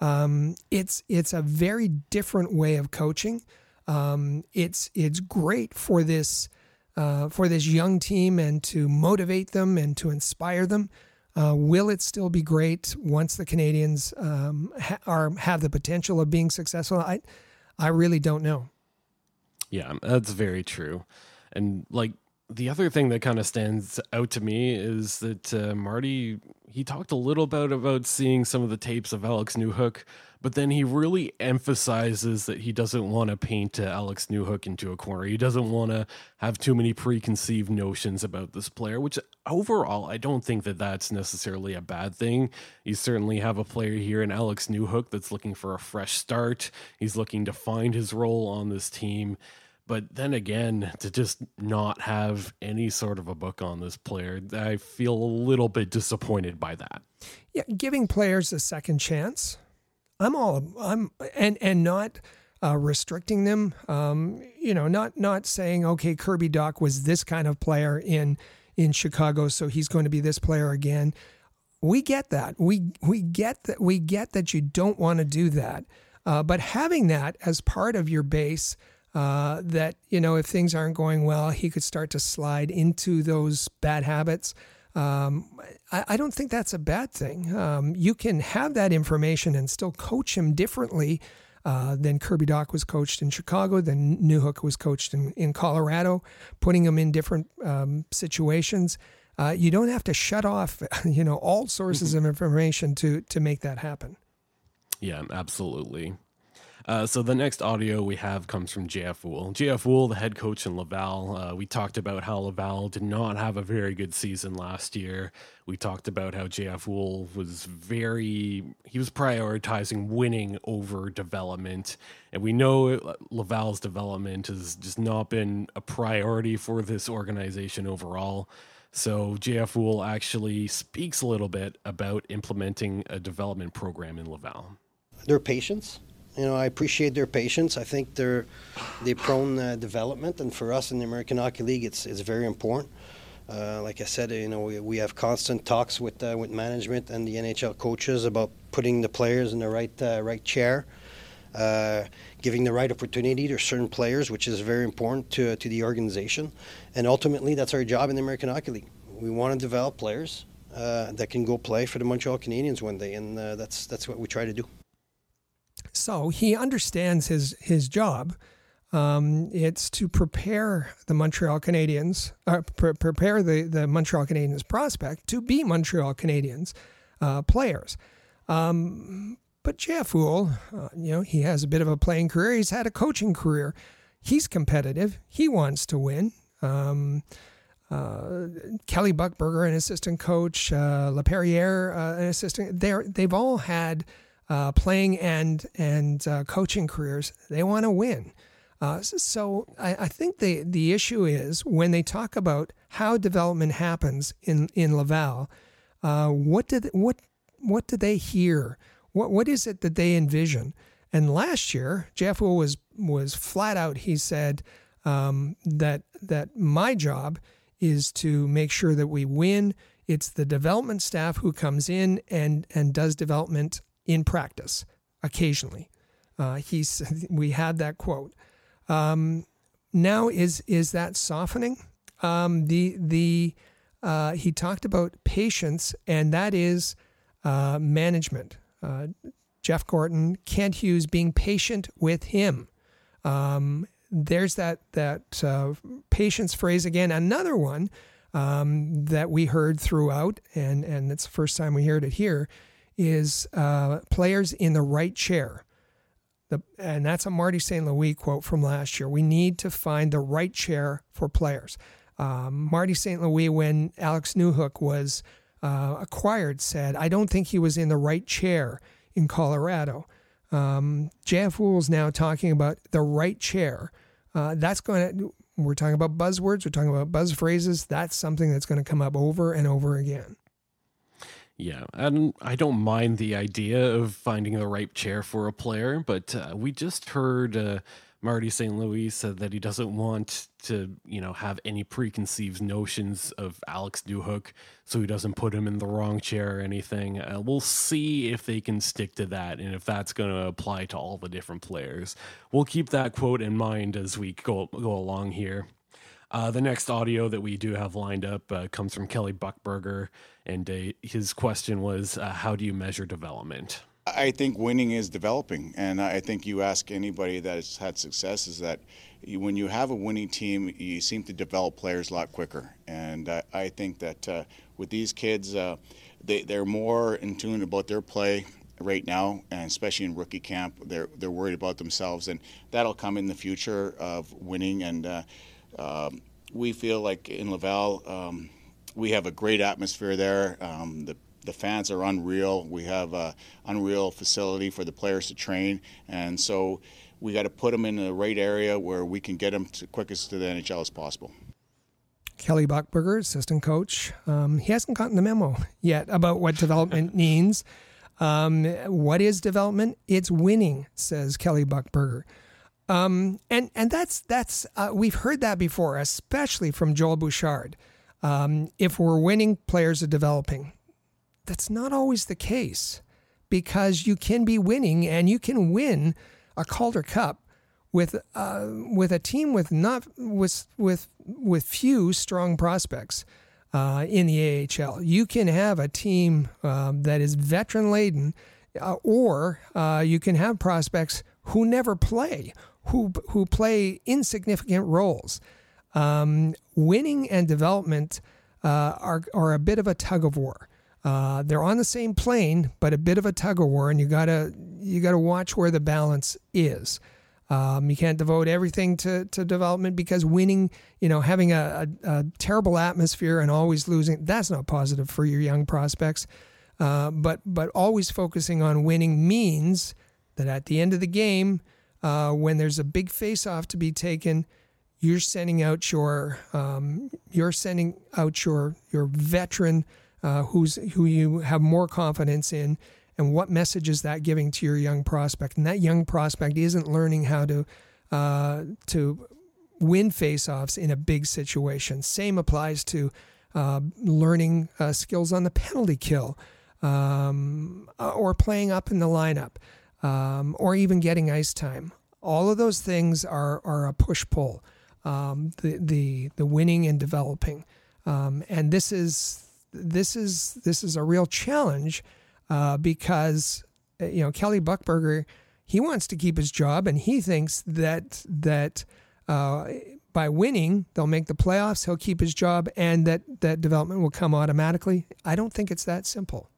C: Um, it's it's a very different way of coaching. Um, it's it's great for this uh, for this young team and to motivate them and to inspire them. Uh, will it still be great once the Canadiens um, ha- are have the potential of being successful? I, I really don't know.
B: Yeah, that's very true. And like the other thing that kind of stands out to me is that uh, Marty he talked a little bit about seeing some of the tapes of Alex Newhook but then he really emphasizes that he doesn't want to paint uh, Alex Newhook into a corner. He doesn't want to have too many preconceived notions about this player, which overall, I don't think that that's necessarily a bad thing. You certainly have a player here in Alex Newhook that's looking for a fresh start. He's looking to find his role on this team. But then again, to just not have any sort of a book on this player, I feel a little bit disappointed by that.
C: Yeah, giving players a second chance I'm all I'm and and not uh, restricting them. Um, you know, not not saying okay, Kirby Dach was this kind of player in in Chicago, so he's going to be this player again. We get that. We we get that. We get that you don't want to do that. Uh, but having that as part of your base, uh, that you know, if things aren't going well, he could start to slide into those bad habits. Um, I, I, don't think that's a bad thing. Um, you can have that information and still coach him differently uh, than Kirby Dach was coached in Chicago, than Newhook was coached in, in Colorado, putting him in different um, situations. Uh, you don't have to shut off, you know, all sources mm-hmm. of information to to make that happen.
B: Yeah, absolutely. Uh, so the next audio we have comes from JF Houle. JF Houle, the head coach in Laval. Uh, we talked about how Laval did not have a very good season last year. We talked about how JF Houle was very, he was prioritizing winning over development. And we know Laval's development has just not been a priority for this organization overall. So JF Houle actually speaks a little bit about implementing a development program in Laval.
J: Their patience you know, I appreciate their patience. I think they're they prone uh, development, and for us in the American Hockey League, it's it's very important. Uh, like I said, you know, we, we have constant talks with uh, with management and the NHL coaches about putting the players in the right uh, right chair, uh, giving the right opportunity to certain players, which is very important to to the organization, and ultimately that's our job in the American Hockey League. We want to develop players uh, that can go play for the Montreal Canadiens one day, and that's that's what we try to do.
C: So he understands his his job. Um, it's to prepare the Montreal Canadiens, uh, pre- prepare the, the Montreal Canadiens prospect to be Montreal Canadiens uh, players. Um, but Jeff Houle, uh, you know, he has a bit of a playing career. He's had a coaching career. He's competitive. He wants to win. Um, uh, Kelly Buchberger, an assistant coach, uh, Laperriere, uh, an assistant. They they've all had uh, playing and and uh, coaching careers, they want to win. Uh, so I, I, think the the issue is when they talk about how development happens in in Laval, uh, what did what what do they hear? What what is it that they envision? And last year, Jeff Houle was was flat out. He said um, that that my job is to make sure that we win. It's the development staff who comes in and and does development in practice occasionally. Uh, he's we had that quote. Um, now is is that softening? Um, the the uh, he talked about patience, and that is uh, management. Uh, Jeff Gorton, Kent Hughes being patient with him. Um, there's that that uh, patience phrase again. Another one um, that we heard throughout, and and it's the first time we heard it here, is uh, players in the right chair. The, and that's a Marty St. Louis quote from last year. We need to find the right chair for players. Um, Marty St. Louis, when Alex Newhook was uh, acquired, said, I don't think he was in the right chair in Colorado. Um, JF is now talking about the right chair. Uh, that's going to, we're talking about buzzwords, we're talking about buzz phrases. That's something that's going to come up over and over again.
B: Yeah, and I don't mind the idea of finding the right chair for a player, but uh, we just heard uh, Marty St. Louis said that he doesn't want to, you know, have any preconceived notions of Alex Newhook, so he doesn't put him in the wrong chair or anything. Uh, we'll see if they can stick to that and if that's going to apply to all the different players. We'll keep that quote in mind as we go go along here. Uh, the next audio that we do have lined up uh, comes from Kelly Buchberger, and uh, his question was, uh, "How do you measure development?"
K: I think winning is developing, and I think you ask anybody that has had success is that you, when you have a winning team, you seem to develop players a lot quicker, and I think that uh, with these kids, uh, they they're more in tune about their play right now, and especially in rookie camp, they're they're worried about themselves, and that'll come in the future of winning. And um, we feel like in Laval, um, we have a great atmosphere there. Um, the the fans are unreal. We have an unreal facility for the players to train, and so we got to put them in the right area where we can get them to quickest to the NHL as possible.
C: Kelly Buchberger, assistant coach, um, he hasn't gotten the memo yet about what development means. Um, what is development? It's winning, says Kelly Buchberger. Um, and and that's that's uh, we've heard that before, especially from Joel Bouchard. Um, if we're winning, players are developing. That's not always the case because you can be winning and you can win a Calder Cup with uh, with a team with not with with with few strong prospects uh, in the AHL. You can have a team um, that is veteran laden, uh, or uh, you can have prospects who never play who who play insignificant roles. Um, winning and development uh, are are a bit of a tug of war. Uh, they're on the same plane, but a bit of a tug of war, and you gotta you gotta watch where the balance is. Um, you can't devote everything to, to development because winning, you know, having a, a, a, terrible atmosphere and always losing, that's not positive for your young prospects. Uh, but but always focusing on winning means that at the end of the game, uh, when there's a big face-off to be taken, you're sending out your um, you're sending out your your veteran uh, who's who you have more confidence in, and what message is that giving to your young prospect? And that young prospect isn't learning how to uh, to win face-offs in a big situation. Same applies to uh, learning uh, skills on the penalty kill um, or playing up in the lineup um, or even getting ice time. All of those things are, are a push pull. Um, the, the the winning and developing, um, and this is this is this is a real challenge uh, because uh, you know Kelly Buchberger, he wants to keep his job and he thinks that that uh, by winning they'll make the playoffs he'll keep his job and that that development will come automatically. I don't think it's that simple.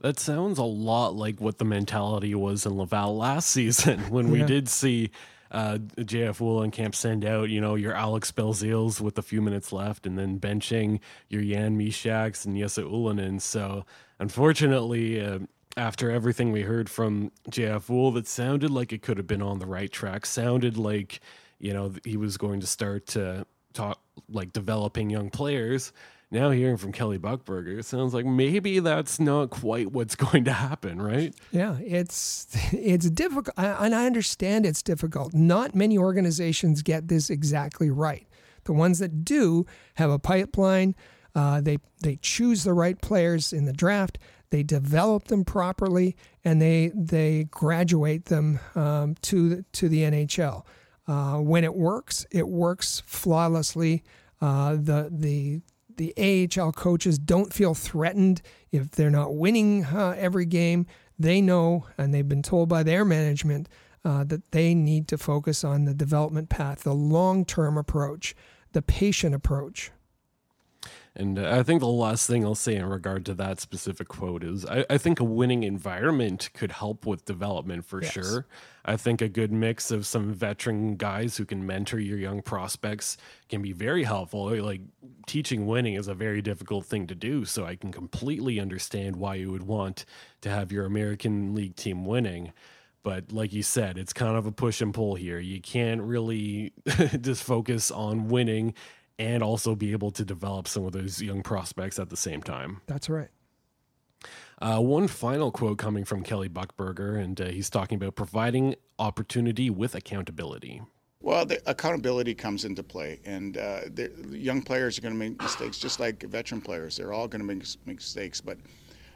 B: That sounds a lot like what the mentality was in Laval last season when we yeah. did see uh, JF Camp send out, you know, your Alex Belziles with a few minutes left and then benching your Jan Mysaks and Jesse Ylönen. So unfortunately, uh, after everything we heard from JF Houle, that sounded like it could have been on the right track. Sounded like, you know, he was going to start to talk like developing young players now hearing from Kelly Buchberger, it sounds like maybe that's not quite what's going to happen, right?
C: Yeah, it's it's difficult, and I understand it's difficult. Not many organizations get this exactly right. The ones that do have a pipeline. Uh, they they choose the right players in the draft. They develop them properly, and they they graduate them um, to the, to the NHL. Uh, when it works, it works flawlessly. Uh, the the the AHL coaches don't feel threatened if they're not winning uh, every game. They know, and they've been told by their management uh, that they need to focus on the development path, the long term approach, the patient approach.
B: And uh, I think the last thing I'll say in regard to that specific quote is I, I think a winning environment could help with development for
C: Yes.
B: sure. I think a good mix of some veteran guys who can mentor your young prospects can be very helpful. Like teaching winning is a very difficult thing to do. So I can completely understand why you would want to have your American League team winning. But like you said, it's kind of a push and pull here. You can't really just focus on winning and also be able to develop some of those young prospects at the same time.
C: That's right.
B: Uh, one final quote coming from Kelly Buchberger, and uh, he's talking about providing opportunity with accountability.
K: Well, the accountability comes into play, and uh, the young players are going to make mistakes, just like veteran players. They're all going to make mistakes. But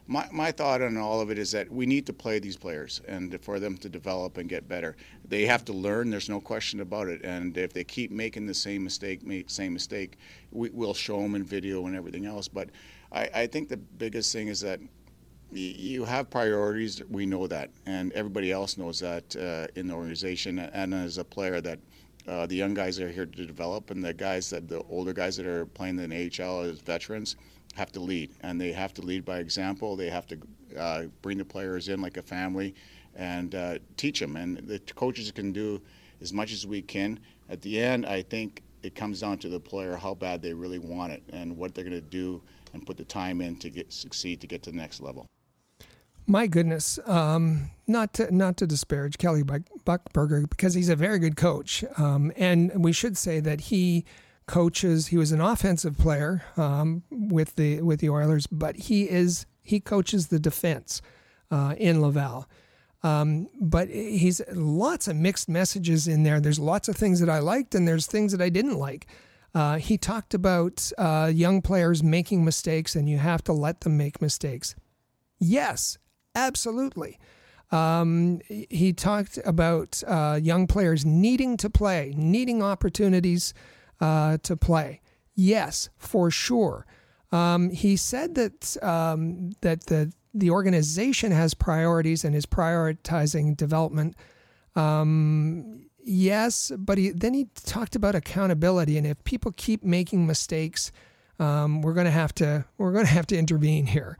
K: my, my thought on all of it is that we need to play these players, and for them to develop and get better, they have to learn. There's no question about it. And if they keep making the same mistake, make same mistake, we, we'll show them in video and everything else. But I, I think the biggest thing is that you have priorities. We know that, and everybody else knows that uh, in the organization. And as a player, that uh, the young guys are here to develop, and the guys that the older guys that are playing in the AHL as veterans have to lead, and they have to lead by example. They have to uh, bring the players in like a family and uh, teach them. And the coaches can do as much as we can. At the end, I think it comes down to the player how bad they really want it and what they're going to do and put the time in to get succeed to get to the next level.
C: My goodness, um, not to not to disparage Kelly Buck, Buchberger because he's a very good coach, um, and we should say that he coaches. He was an offensive player um, with the with the Oilers, but he is he coaches the defense uh, in Laval. Um, but he's lots of mixed messages in there. There's lots of things that I liked, and there's things that I didn't like. Uh, he talked about uh, young players making mistakes, and you have to let them make mistakes. Yes, absolutely. Um, he talked about uh, young players needing to play, needing opportunities uh, to play. Yes, for sure. Um, he said that um, that the the organization has priorities and is prioritizing development. Um, yes, but he, then he talked about accountability, and if people keep making mistakes, um, we're going to have to we're going to have to intervene here.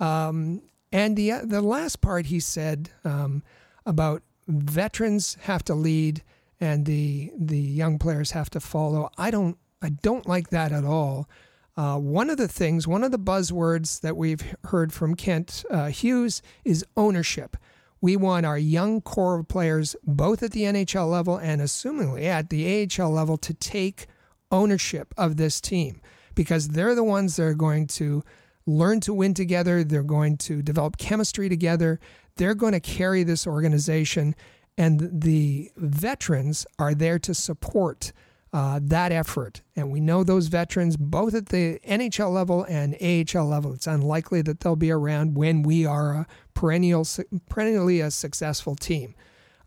C: Um, and the the last part he said um, about veterans have to lead and the the young players have to follow. I don't I don't like that at all. Uh, one of the things, one of the buzzwords that we've heard from Kent uh, Hughes is ownership. We want our young core of players, both at the NHL level and assumingly at the AHL level, to take ownership of this team because they're the ones that are going to learn to win together. They're going to develop chemistry together. They're going to carry this organization, and the veterans are there to support uh, that effort. And we know those veterans, both at the NHL level and AHL level, it's unlikely that they'll be around when we are a perennial, perennially a successful team.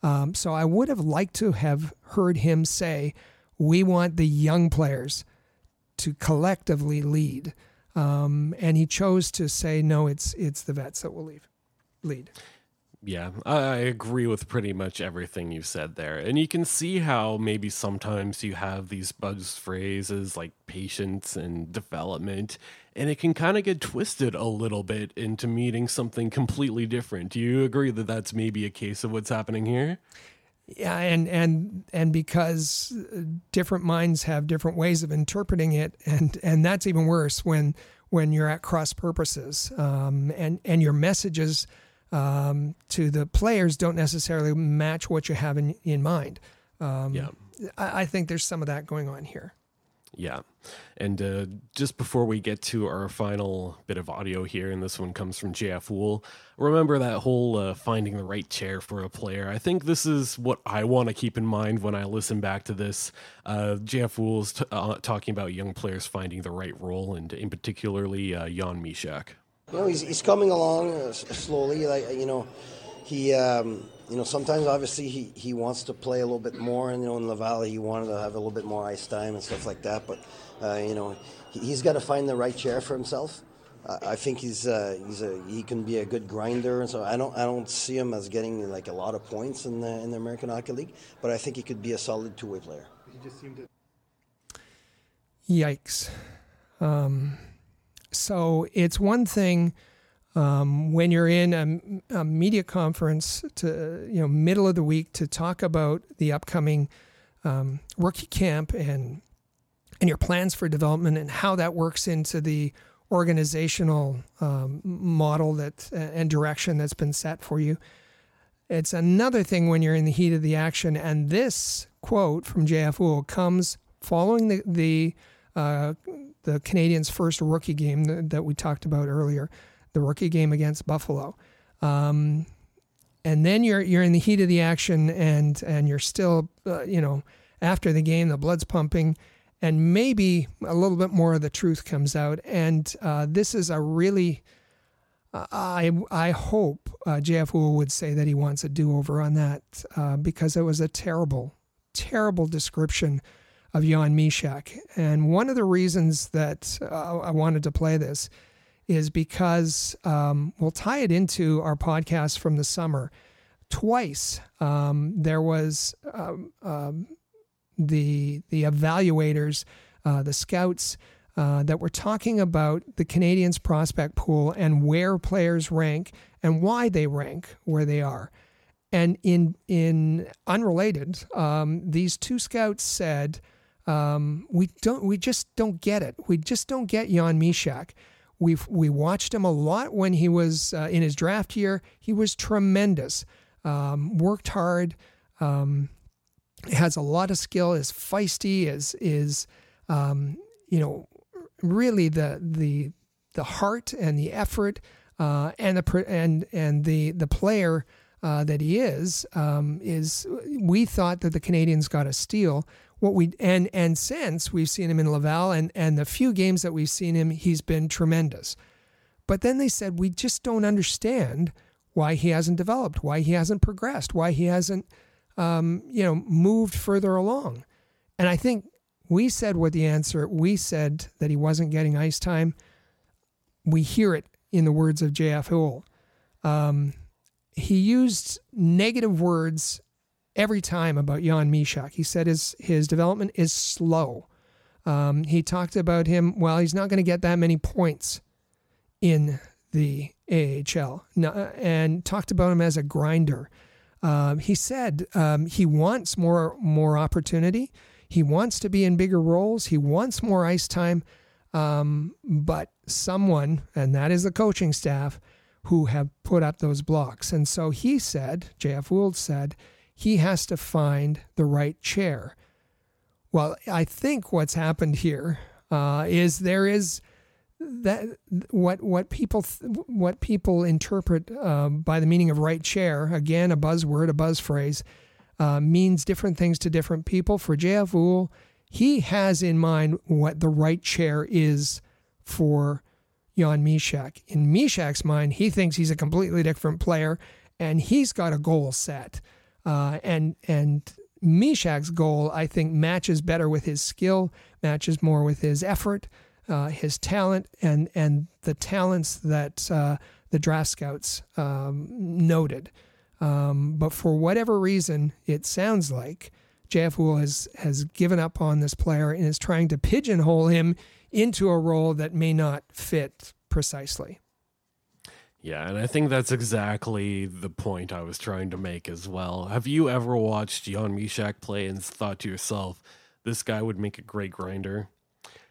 C: Um, so I would have liked to have heard him say, "We want the young players to collectively lead," um, and he chose to say, "No, it's it's the vets that will leave, lead."
B: Yeah, I agree with pretty much everything you said there. And you can see how maybe sometimes you have these buzz phrases like patience and development, and it can kind of get twisted a little bit into meaning something completely different. Do you agree that that's maybe a case of what's happening here?
C: Yeah, and and and because uh, different minds have different ways of interpreting it, and and that's even worse when when you're at cross purposes, um, and and your messages um, to the players don't necessarily match what you have in in mind. Um,
B: Yeah.
C: I, I think there's some of that going on here.
B: Yeah. And uh, just before we get to our final bit of audio here, and this one comes from JF Houle, remember that whole uh, finding the right chair for a player. I think this is what I want to keep in mind when I listen back to this. Uh, JF Houle's t- uh, talking about young players finding the right role, and in particularly uh, Jan Mysak.
J: You know, he's, he's coming along uh, slowly. Like you know, he um, you know sometimes obviously he, he wants to play a little bit more, and you know in Laval he wanted to have a little bit more ice time and stuff like that. But uh, you know he, has got to find the right chair for himself. Uh, I think he's uh, he's a he can be a good grinder, and so I don't I don't see him as getting like a lot of points in the in the American Hockey League. But I think he could be a solid two way player. He just seemed to.
C: Yikes. Um, so it's one thing um, when you're in a, a, media conference to you know middle of the week to talk about the upcoming um, rookie camp and and your plans for development and how that works into the organizational um, model that and direction that's been set for you. It's another thing when you're in the heat of the action, and this quote from JF Houle comes following the the the Canadiens' first rookie game that, that we talked about earlier the rookie game against Buffalo. Um, and then you're you're in the heat of the action, and and you're still, uh, you know, after the game, the blood's pumping, and maybe a little bit more of the truth comes out. And uh, this is a really, I I hope uh, JF Houle would say that he wants a do over on that uh, because it was a terrible, terrible description of Jan Mysak. And one of the reasons that uh, I wanted to play this is because um, we'll tie it into our podcast from the summer. Twice um, there was um, um the the evaluators, uh, the scouts uh, that were talking about the Canadiens prospect pool and where players rank and why they rank where they are. And in in unrelated, um, these two scouts said, um, "We don't, we just don't get it. We just don't get Jan Mysak." We've we watched him a lot when he was uh, in his draft year. He was tremendous. Um, worked hard. Um, has a lot of skill. Is feisty. Is is um, you know really the the the heart and the effort uh, and the and and the the player uh, that he is um, is we thought that the Canadiens got a steal what we and and since we've seen him in Laval and and the few games that we've seen him, he's been tremendous. But then they said we just don't understand why he hasn't developed, why he hasn't progressed, why he hasn't um, you know moved further along. And I think we said what the answer. We said that he wasn't getting ice time. We hear it in the words of J.F. Houle. Um, he used negative words every time about Jan Mysak. He said his his development is slow. Um, he talked about him. Well, he's not going to get that many points in the AHL, and talked about him as a grinder. Um, he said um, he wants more more opportunity. He wants to be in bigger roles. He wants more ice time. Um, but someone, and that is the coaching staff, who have put up those blocks. And so he said, J.F. Houle said, he has to find the right chair. Well, I think what's happened here uh, is there is that what what people what people interpret uh, by the meaning of right chair again a buzzword a buzz phrase uh, means different things to different people. For J.F. Houle, he has in mind what the right chair is for Jan Mysak. In Mysak's mind, he thinks he's a completely different player, and he's got a goal set. Uh, and and Mysak's goal, I think, matches better with his skill, matches more with his effort, uh, his talent, and and the talents that uh, the draft scouts um, noted. Um, but for whatever reason, it sounds like JF Houle has has given up on this player and is trying to pigeonhole him into a role that may not fit precisely.
B: Yeah, and I think that's exactly the point I was trying to make as well. Have you ever watched Jan Mysak play and thought to yourself, this guy would make a great grinder?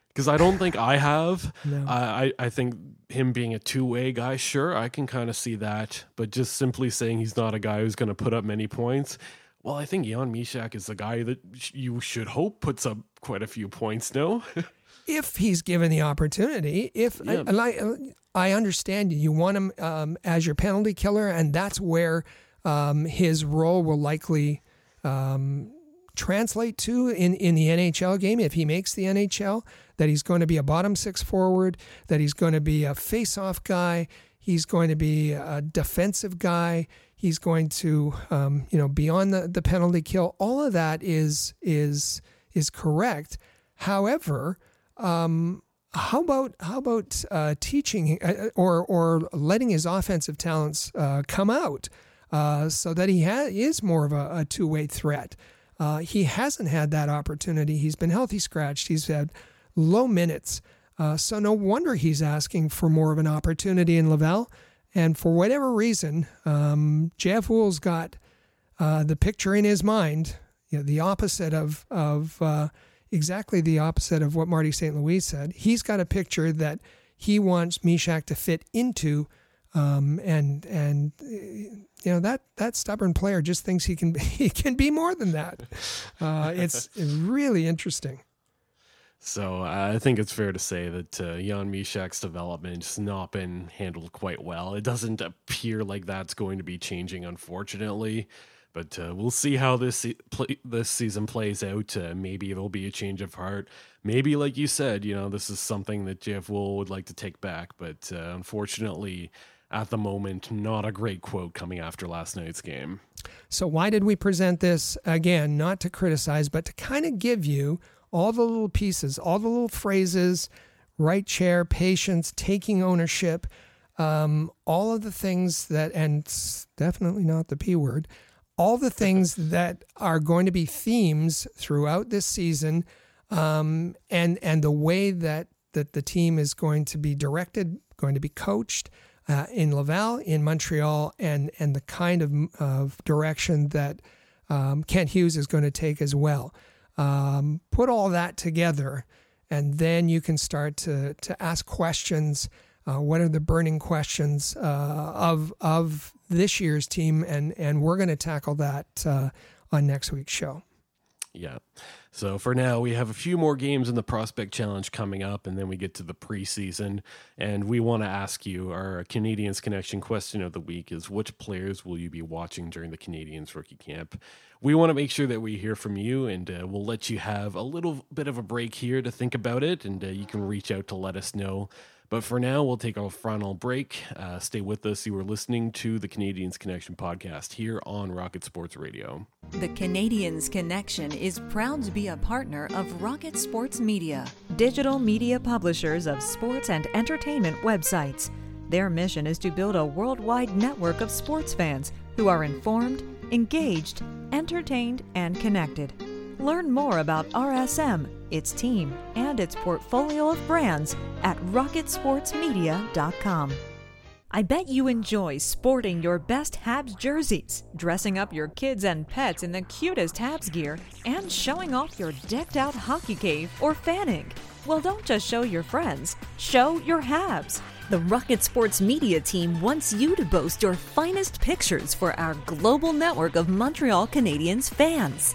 B: Because I don't think I have. No. I, I think him being a two way guy, sure, I can kind of see that. But just simply saying he's not a guy who's going to put up many points, Well, I think Jan Mysak is the guy that sh- you should hope puts up quite a few points. No,
C: if he's given the opportunity. If
B: Yeah.
C: I, I, I understand you, you want him um, as your penalty killer, and that's where um, his role will likely um, translate to in, in the NHL game if he makes the NHL. That he's going to be a bottom six forward, that he's going to be a face-off guy, he's going to be a defensive guy. He's going to, um, you know, be on the, the penalty kill. All of that is is is correct. However, um, how about how about uh, teaching uh, or or letting his offensive talents uh, come out uh, so that he ha- is more of a, a two way threat? Uh, he hasn't had that opportunity. He's been healthy scratched. He's had low minutes, uh, so no wonder he's asking for more of an opportunity in Laval. And for whatever reason, um, Jeff Houle's got uh, the picture in his mind, you know, the opposite of of uh, exactly the opposite of what Marty St. Louis said. He's got a picture that he wants Mysak to fit into, um, and and uh, you know that that stubborn player just thinks he can he can be more than that. Uh, it's really interesting.
B: So I think it's fair to say that uh, Jan Mysak's development has not been handled quite well. It doesn't appear like that's going to be changing, unfortunately. But uh, we'll see how this se- play- this season plays out. Uh, maybe it'll be a change of heart. Maybe, like you said, you know, this is something that Jeff Houle would like to take back. But uh, unfortunately, at the moment, not a great quote coming after last night's game.
C: So why did we present this again? Not to criticize, but to kind of give you all the little pieces, all the little phrases, right chair, patience, taking ownership, um, all of the things that, and definitely not the P word, all the things that are going to be themes throughout this season, um, and and the way that that the team is going to be directed, going to be coached uh, in Laval, in Montreal, and and the kind of of direction that um, Kent Hughes is going to take as well. Um, put all that together, and then you can start to to ask questions. Uh, what are the burning questions uh, of of this year's team? And and we're going to tackle that uh, on next week's show.
B: Yeah. So for now, we have a few more games in the Prospect Challenge coming up, and then we get to the preseason. And we want to ask you our Canadiens Connection question of the week is which players will you be watching during the Canadiens rookie camp? We want to make sure that we hear from you, and uh, we'll let you have a little bit of a break here to think about it, and uh, you can reach out to let us know. But for now, we'll take a final break. Uh, stay with us. You are listening to the Canadiens Connection podcast here on Rocket Sports Radio.
A: The Canadiens Connection is proud to be a partner of Rocket Sports Media, digital media publishers of sports and entertainment websites. Their mission is to build a worldwide network of sports fans who are informed, engaged, entertained, and connected. Learn more about RSM, its team, and its portfolio of brands at rocketsportsmedia.com. I bet you enjoy sporting your best Habs jerseys, dressing up your kids and pets in the cutest Habs gear, and showing off your decked out hockey cave or fanning. Well, don't just show your friends, show your Habs. The Rocket Sports Media team wants you to boast your finest pictures for our global network of Montreal Canadiens fans.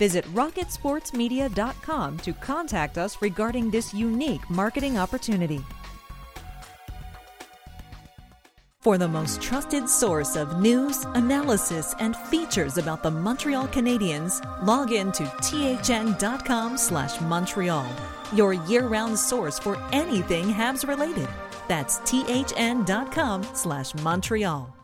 A: Visit rocketsportsmedia.com to contact us regarding this unique marketing opportunity. For the most trusted source of news, analysis, and features about the Montreal Canadiens, log in to thn.com slash Montreal, your year-round source for anything Habs related. That's thn.com slash Montreal.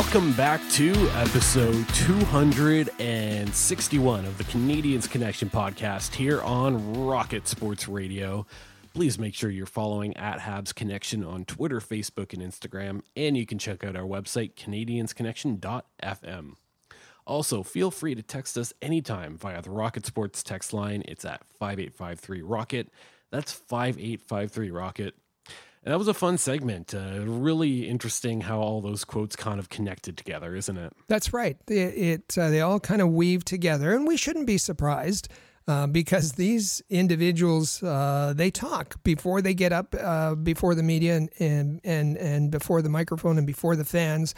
B: Welcome back to episode 261 of the Canadiens Connection podcast here on Rocket Sports Radio. Please make sure you're following at Habs Connection on Twitter, Facebook, and Instagram, and you can check out our website, canadiensconnection.fm. Also, feel free to text us anytime via the Rocket Sports text line. It's at 5853 Rocket. That's 5853 Rocket. That was a fun segment. Uh, really interesting how all those quotes kind of connected together, isn't it?
C: That's right. It, it uh, they all kind of weave together, and we shouldn't be surprised uh, because these individuals uh, they talk before they get up uh, before the media and, and and and before the microphone and before the fans.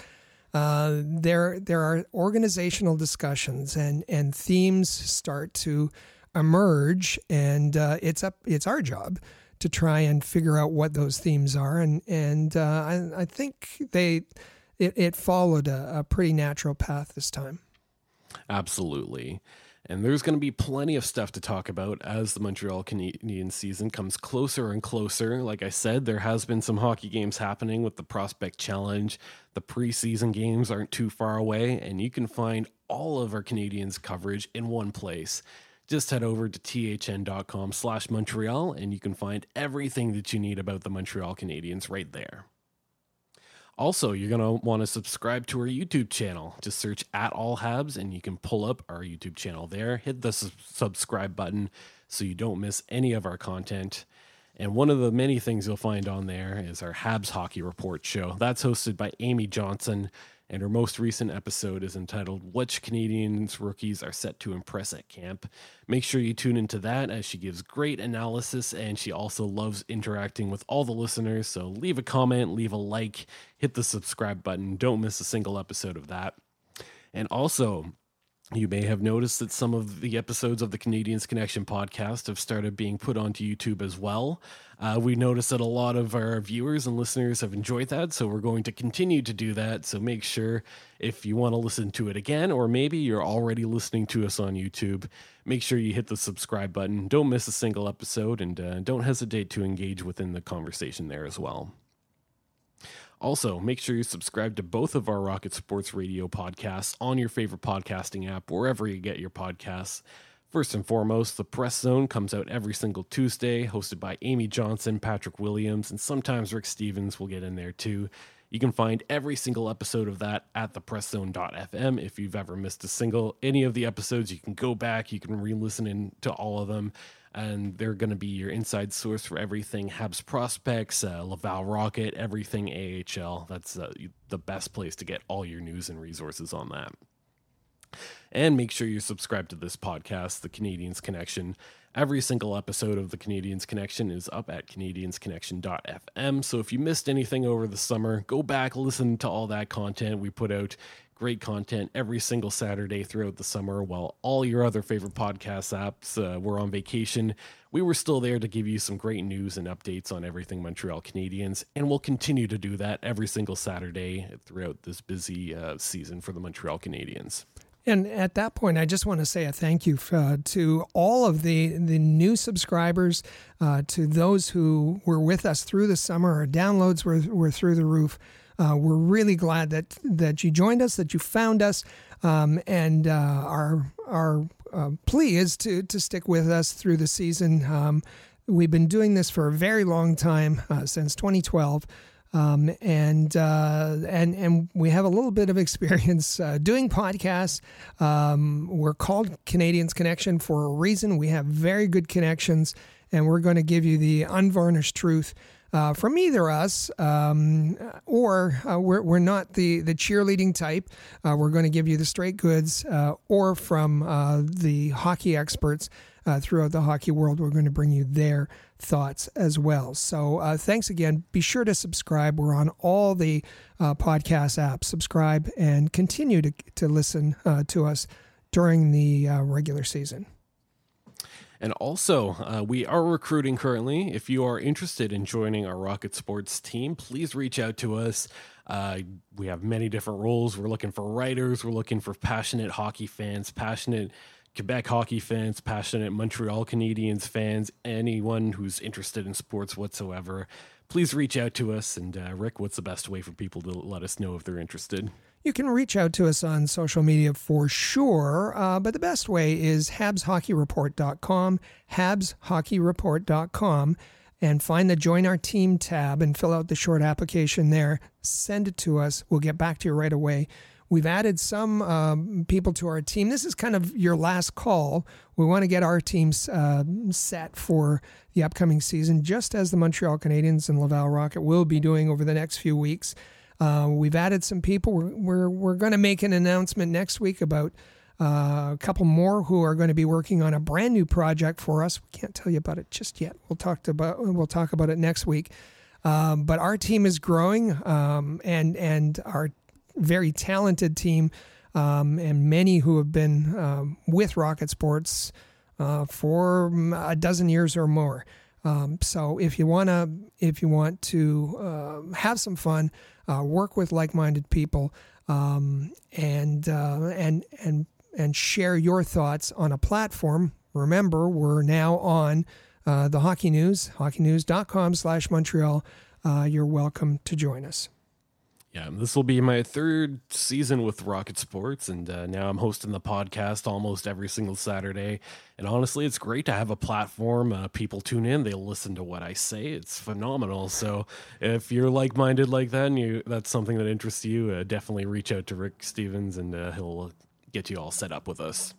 C: Uh, there there are organizational discussions and and themes start to emerge, and it's up it's our job to try and figure out what those themes are. And and uh, I, I, think they it, it followed a, a, pretty natural path this time.
B: Absolutely. And there's going to be plenty of stuff to talk about as the Montreal Canadian season comes closer and closer. Like I said, there has been some hockey games happening with the Prospect Challenge. The preseason games aren't too far away, and you can find all of our Canadiens coverage in one place just head over to thn.com slash Montreal and you can find everything that you need about the Montreal Canadiens right there. Also, you're going to want to subscribe to our YouTube channel. Just search at All Habs and you can pull up our YouTube channel there. Hit the subscribe button so you don't miss any of our content. And one of the many things you'll find on there is our Habs Hockey Report show. That's hosted by Amy Johnson and her most recent episode is entitled Which Canadiens Rookies Are Set to Impress at Camp. Make sure you tune into that as she gives great analysis and she also loves interacting with all the listeners. So leave a comment, leave a like, hit the subscribe button. Don't miss a single episode of that. And also, you may have noticed that some of the episodes of the Canadiens Connection podcast have started being put onto YouTube as well. Uh, we noticed that a lot of our viewers and listeners have enjoyed that, so we're going to continue to do that. So make sure if you want to listen to it again, or maybe you're already listening to us on YouTube, make sure you hit the subscribe button. Don't miss a single episode, and uh, don't hesitate to engage within the conversation there as well. Also, make sure you subscribe to both of our Rocket Sports Radio podcasts on your favorite podcasting app, wherever you get your podcasts. First and foremost, the Press Zone comes out every single Tuesday, hosted by Amy Johnson, Patrick Williams, and sometimes Rick Stevens will get in there too. You can find every single episode of that at thepresszone.fm. If you've ever missed a single, any of the episodes, you can go back, you can re listen to all of them and they're going to be your inside source for everything Habs prospects, uh, Laval Rocket, everything AHL. That's uh, the best place to get all your news and resources on that. And make sure you subscribe to this podcast, The Canadiens Connection. Every single episode of The Canadiens Connection is up at canadiensconnection.fm. So if you missed anything over the summer, go back, listen to all that content we put out great content every single Saturday throughout the summer while all your other favorite podcast apps uh, were on vacation. We were still there to give you some great news and updates on everything Montreal Canadiens, and we'll continue to do that every single Saturday throughout this busy uh, season for the Montreal Canadiens.
C: And at that point, I just want to say a thank you uh, to all of the, the new subscribers, uh, to those who were with us through the summer. Our downloads were, were through the roof. Uh, we're really glad that that you joined us, that you found us, um, and uh, our our uh, plea is to to stick with us through the season. Um, we've been doing this for a very long time uh, since 2012. Um, and uh, and and we have a little bit of experience uh, doing podcasts. Um, we're called Canadiens Connection for a reason. We have very good connections, and we're going to give you the unvarnished truth uh, from either us, um, or uh, we're, we're not the, the cheerleading type. Uh, we're going to give you the straight goods, uh, or from the hockey experts uh, throughout the hockey world. We're going to bring you their thoughts as well. So thanks again. Be sure to subscribe. We're on all the podcast apps. Subscribe and continue to, to listen to us during the regular season.
B: And also, uh, we are recruiting currently. If you are interested in joining our Rocket Sports team, please reach out to us. Uh, we have many different roles. We're looking for writers, we're looking for passionate hockey fans, passionate Quebec hockey fans, passionate Montreal Canadiens fans, anyone who's interested in sports whatsoever. Please reach out to us. And uh, Rick, what's the best way for people to let us know if they're interested?
C: You can reach out to us on social media for sure, uh, but the best way is habshockeyreport.com, habsHockeyReport.com, and find the Join Our Team tab and fill out the short application there. Send it to us. We'll get back to you right away. We've added some um, people to our team. This is kind of your last call. We want to get our teams uh, set for the upcoming season, just as the Montreal Canadiens and Laval Rocket will be doing over the next few weeks. Uh, we've added some people. We're we're, we're going to make an announcement next week about uh, a couple more who are going to be working on a brand new project for us. We can't tell you about it just yet. We'll talk about we'll talk about it next week. Um, but our team is growing, um, and and our very talented team, um, and many who have been um, with Rocket Sports uh, for a dozen years or more. Um, so if you wanna if you want to uh, have some fun uh, work with like-minded people, um, and uh, and and and share your thoughts on a platform. Remember, we're now on uh, the Hockey News, hockeynews.com/slash Montreal. Uh, you're welcome to join us.
B: Yeah, this will be my third season with Rocket Sports, and uh, now I'm hosting the podcast almost every single Saturday. And honestly, it's great to have a platform. Uh, people tune in, they listen to what I say. It's phenomenal. So if you're like minded like that, and you that's something that interests you, uh, definitely reach out to Rick Stevens, and uh, he'll get you all set up with us.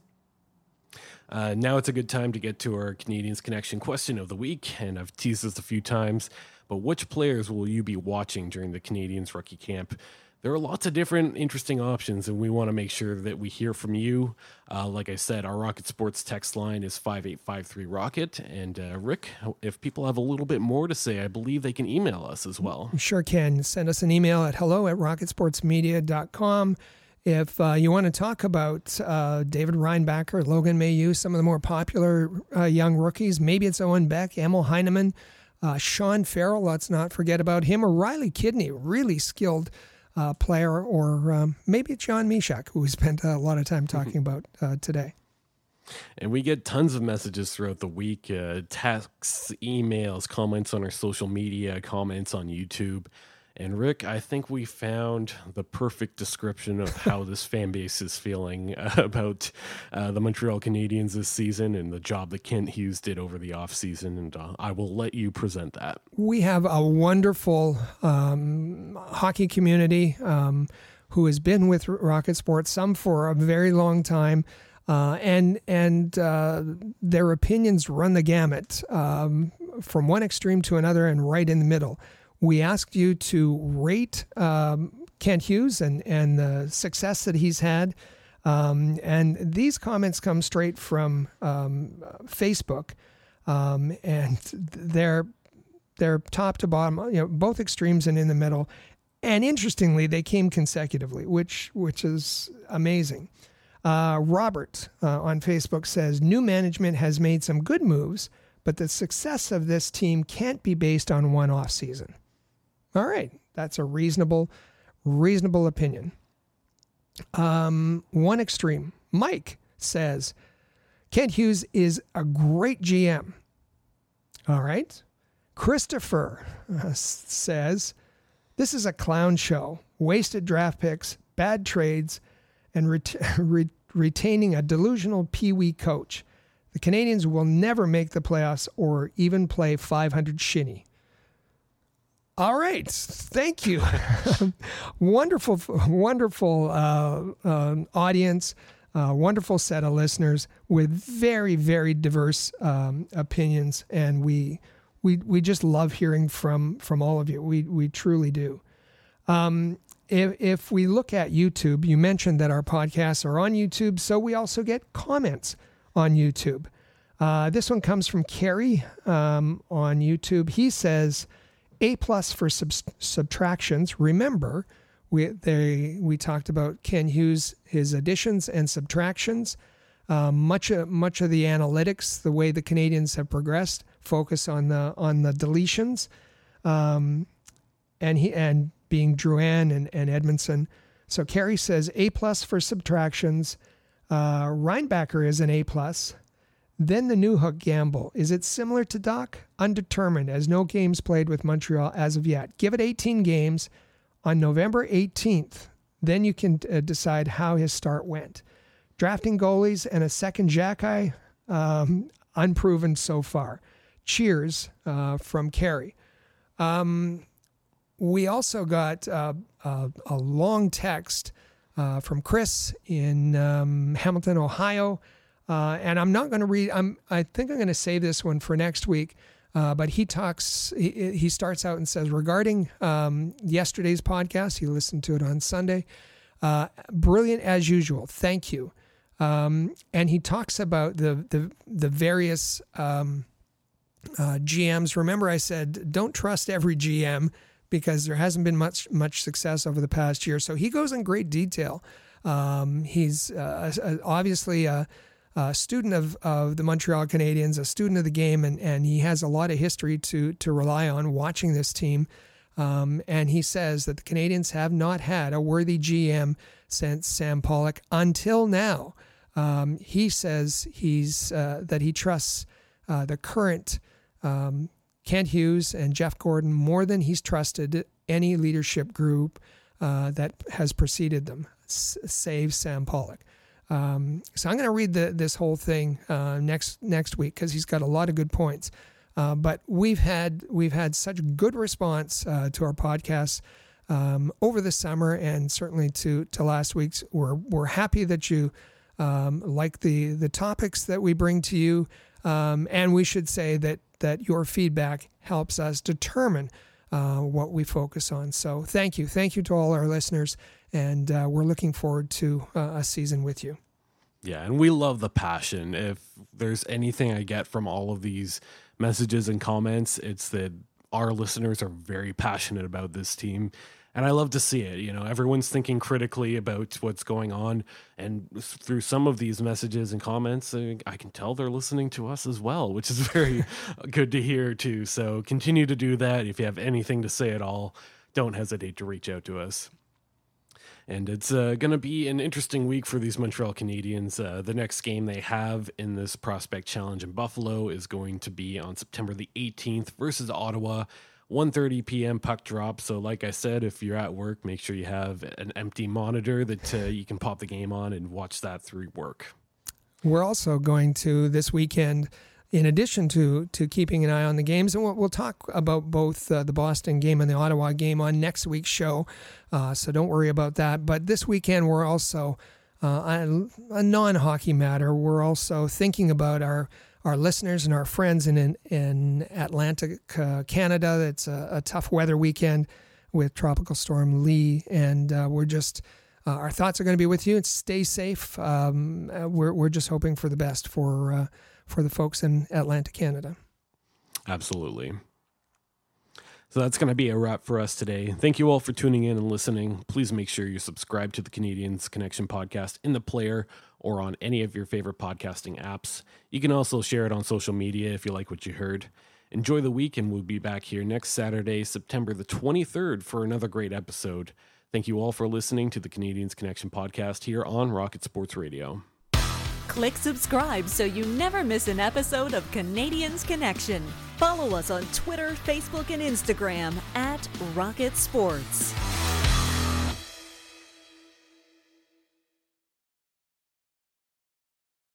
B: Uh, now it's a good time to get to our Canadiens Connection question of the week, and I've teased this a few times. But which players will you be watching during the Canadiens rookie camp? There are lots of different interesting options, and we want to make sure that we hear from you. Uh, like I said, our Rocket Sports text line is 5853 Rocket. And uh, Rick, if people have a little bit more to say, I believe they can email us as well.
C: Sure can. Send us an email at hello at rocketsportsmedia.com. If uh, you want to talk about uh, David Reinbacher, Logan Mailloux, some of the more popular uh, young rookies, maybe it's Owen Beck, Emil Heineman, uh, Sean Farrell, let's not forget about him, or Riley Kidney, really skilled uh, player, or um, maybe Jan Mysak, who we spent a lot of time talking about uh, today.
B: And we get tons of messages throughout the week uh, texts, emails, comments on our social media, comments on YouTube. And Rick, I think we found the perfect description of how this fan base is feeling about uh, the Montreal Canadiens this season and the job that Kent Hughes did over the offseason. And uh, I will let you present that.
C: We have a wonderful um, hockey community um, who has been with Rocket Sports, some for a very long time. Uh, and and uh, their opinions run the gamut um, from one extreme to another and right in the middle we asked you to rate um, Kent Hughes and, and the success that he's had. Um, and these comments come straight from um, Facebook, um, and they're they're top to bottom, you know, both extremes and in the middle. And interestingly, they came consecutively, which which is amazing. Uh, Robert uh, on Facebook says new management has made some good moves, but the success of this team can't be based on one off season. All right, that's a reasonable, reasonable opinion. Um, one extreme, Mike says, Kent Hughes is a great GM. All right. Christopher uh, says, this is a clown show, wasted draft picks, bad trades, and ret- re- retaining a delusional Pee Wee coach. The Canadiens will never make the playoffs or even play 500 shinny. All right. Thank you. wonderful, wonderful uh, uh, audience, uh, wonderful set of listeners with very, very diverse um, opinions, and we we we just love hearing from from all of you. We we truly do. Um, if, if we look at YouTube, you mentioned that our podcasts are on YouTube, so we also get comments on YouTube. Uh, this one comes from Kerry um, on YouTube. He says. A plus for sub- subtractions. Remember, we they we talked about Kent Hughes his additions and subtractions. uh, much of, much of the analytics, the way the Canadiens have progressed, focus on the on the deletions, um, and he and being Drouin and, and Edmundson. So Kerry says A plus for subtractions. Uh, is an A plus. Then the new hook gamble. Is it similar to Doc? Undetermined, as no games played with Montreal as of yet. Give it 18 games on November 18th. Then you can uh, decide how his start went. Drafting goalies and a second Xhekaj, um, unproven so far. Cheers uh, from Kerry. Um, we also got uh, a, a, long text uh, from Chris in um, Hamilton, Ohio. Uh, and I'm not going to read. I'm. I think I'm going to save this one for next week. Uh, but he talks. He, he, starts out and says regarding um, yesterday's podcast. He listened to it on Sunday. Uh, brilliant as usual. Thank you. Um, and he talks about the the the various um, uh, GMs. Remember, I said don't trust every GM because there hasn't been much much success over the past year. So he goes in great detail. Um, he's uh, obviously a, a, student of, of the Montreal Canadiens, a student of the game, and, and he has a lot of history to to rely on watching this team. Um, and he says that the Canadiens have not had a worthy GM since Sam Pollock until now. Um, he says he's uh, that he trusts uh, the current um, Kent Hughes and Jeff Gorton more than he's trusted any leadership group uh, that has preceded them, s- save Sam Pollock. Um, so I'm going to read the, this whole thing uh, next next week because he's got a lot of good points. Uh, but we've had we've had such good response uh, to our podcasts um, over the summer and certainly to to last week's. We're we're happy that you um, like the the topics that we bring to you, um, and we should say that that your feedback helps us determine uh, what we focus on. So thank you, thank you to all our listeners, and uh, we're looking forward to uh, a season with you.
B: Yeah, and we love the passion. If there's anything I get from all of these messages and comments, it's that our listeners are very passionate about this team. And I love to see it. You know, everyone's thinking critically about what's going on. And through some of these messages and comments, I can tell they're listening to us as well, which is very good to hear, too. So continue to do that. If you have anything to say at all, don't hesitate to reach out to us. And it's uh, going to be an interesting week for these Montreal Canadiens. Uh, the next game they have in this Prospect Challenge in Buffalo is going to be on September the 18th versus Ottawa. 1:30 p.m. puck drop. So, like I said, if you're at work, make sure you have an empty monitor that uh, you can pop the game on and watch that through work.
C: We're also going to this weekend in addition to to keeping an eye on the games, and we'll, we'll talk about both uh, the Boston game and the Ottawa game on next week's show. Uh, so don't worry about that. But this weekend, we're also uh, a, a non-hockey matter. We're also thinking about our our listeners and our friends in in, in Atlantic, uh, Canada. It's a, a, tough weather weekend with Tropical Storm Lee, and uh, we're just. Uh, our thoughts are going to be with you. And stay safe. Um, we're, we're just hoping for the best for for the folks in Atlanta, Canada.
B: Absolutely. So that's going to be a wrap for us today. Thank you all for tuning in and listening. Please make sure you subscribe to the Canadiens Connection podcast in the player or on any of your favorite podcasting apps. You can also share it on social media if you like what you heard. Enjoy the week, and we'll be back here next Saturday, September the 23rd, for another great episode. Thank you all for listening to the Canadiens Connection podcast here on Rocket Sports Radio.
A: Click subscribe so you never miss an episode of Canadiens Connection. Follow us on Twitter, Facebook, and Instagram at Rocket Sports.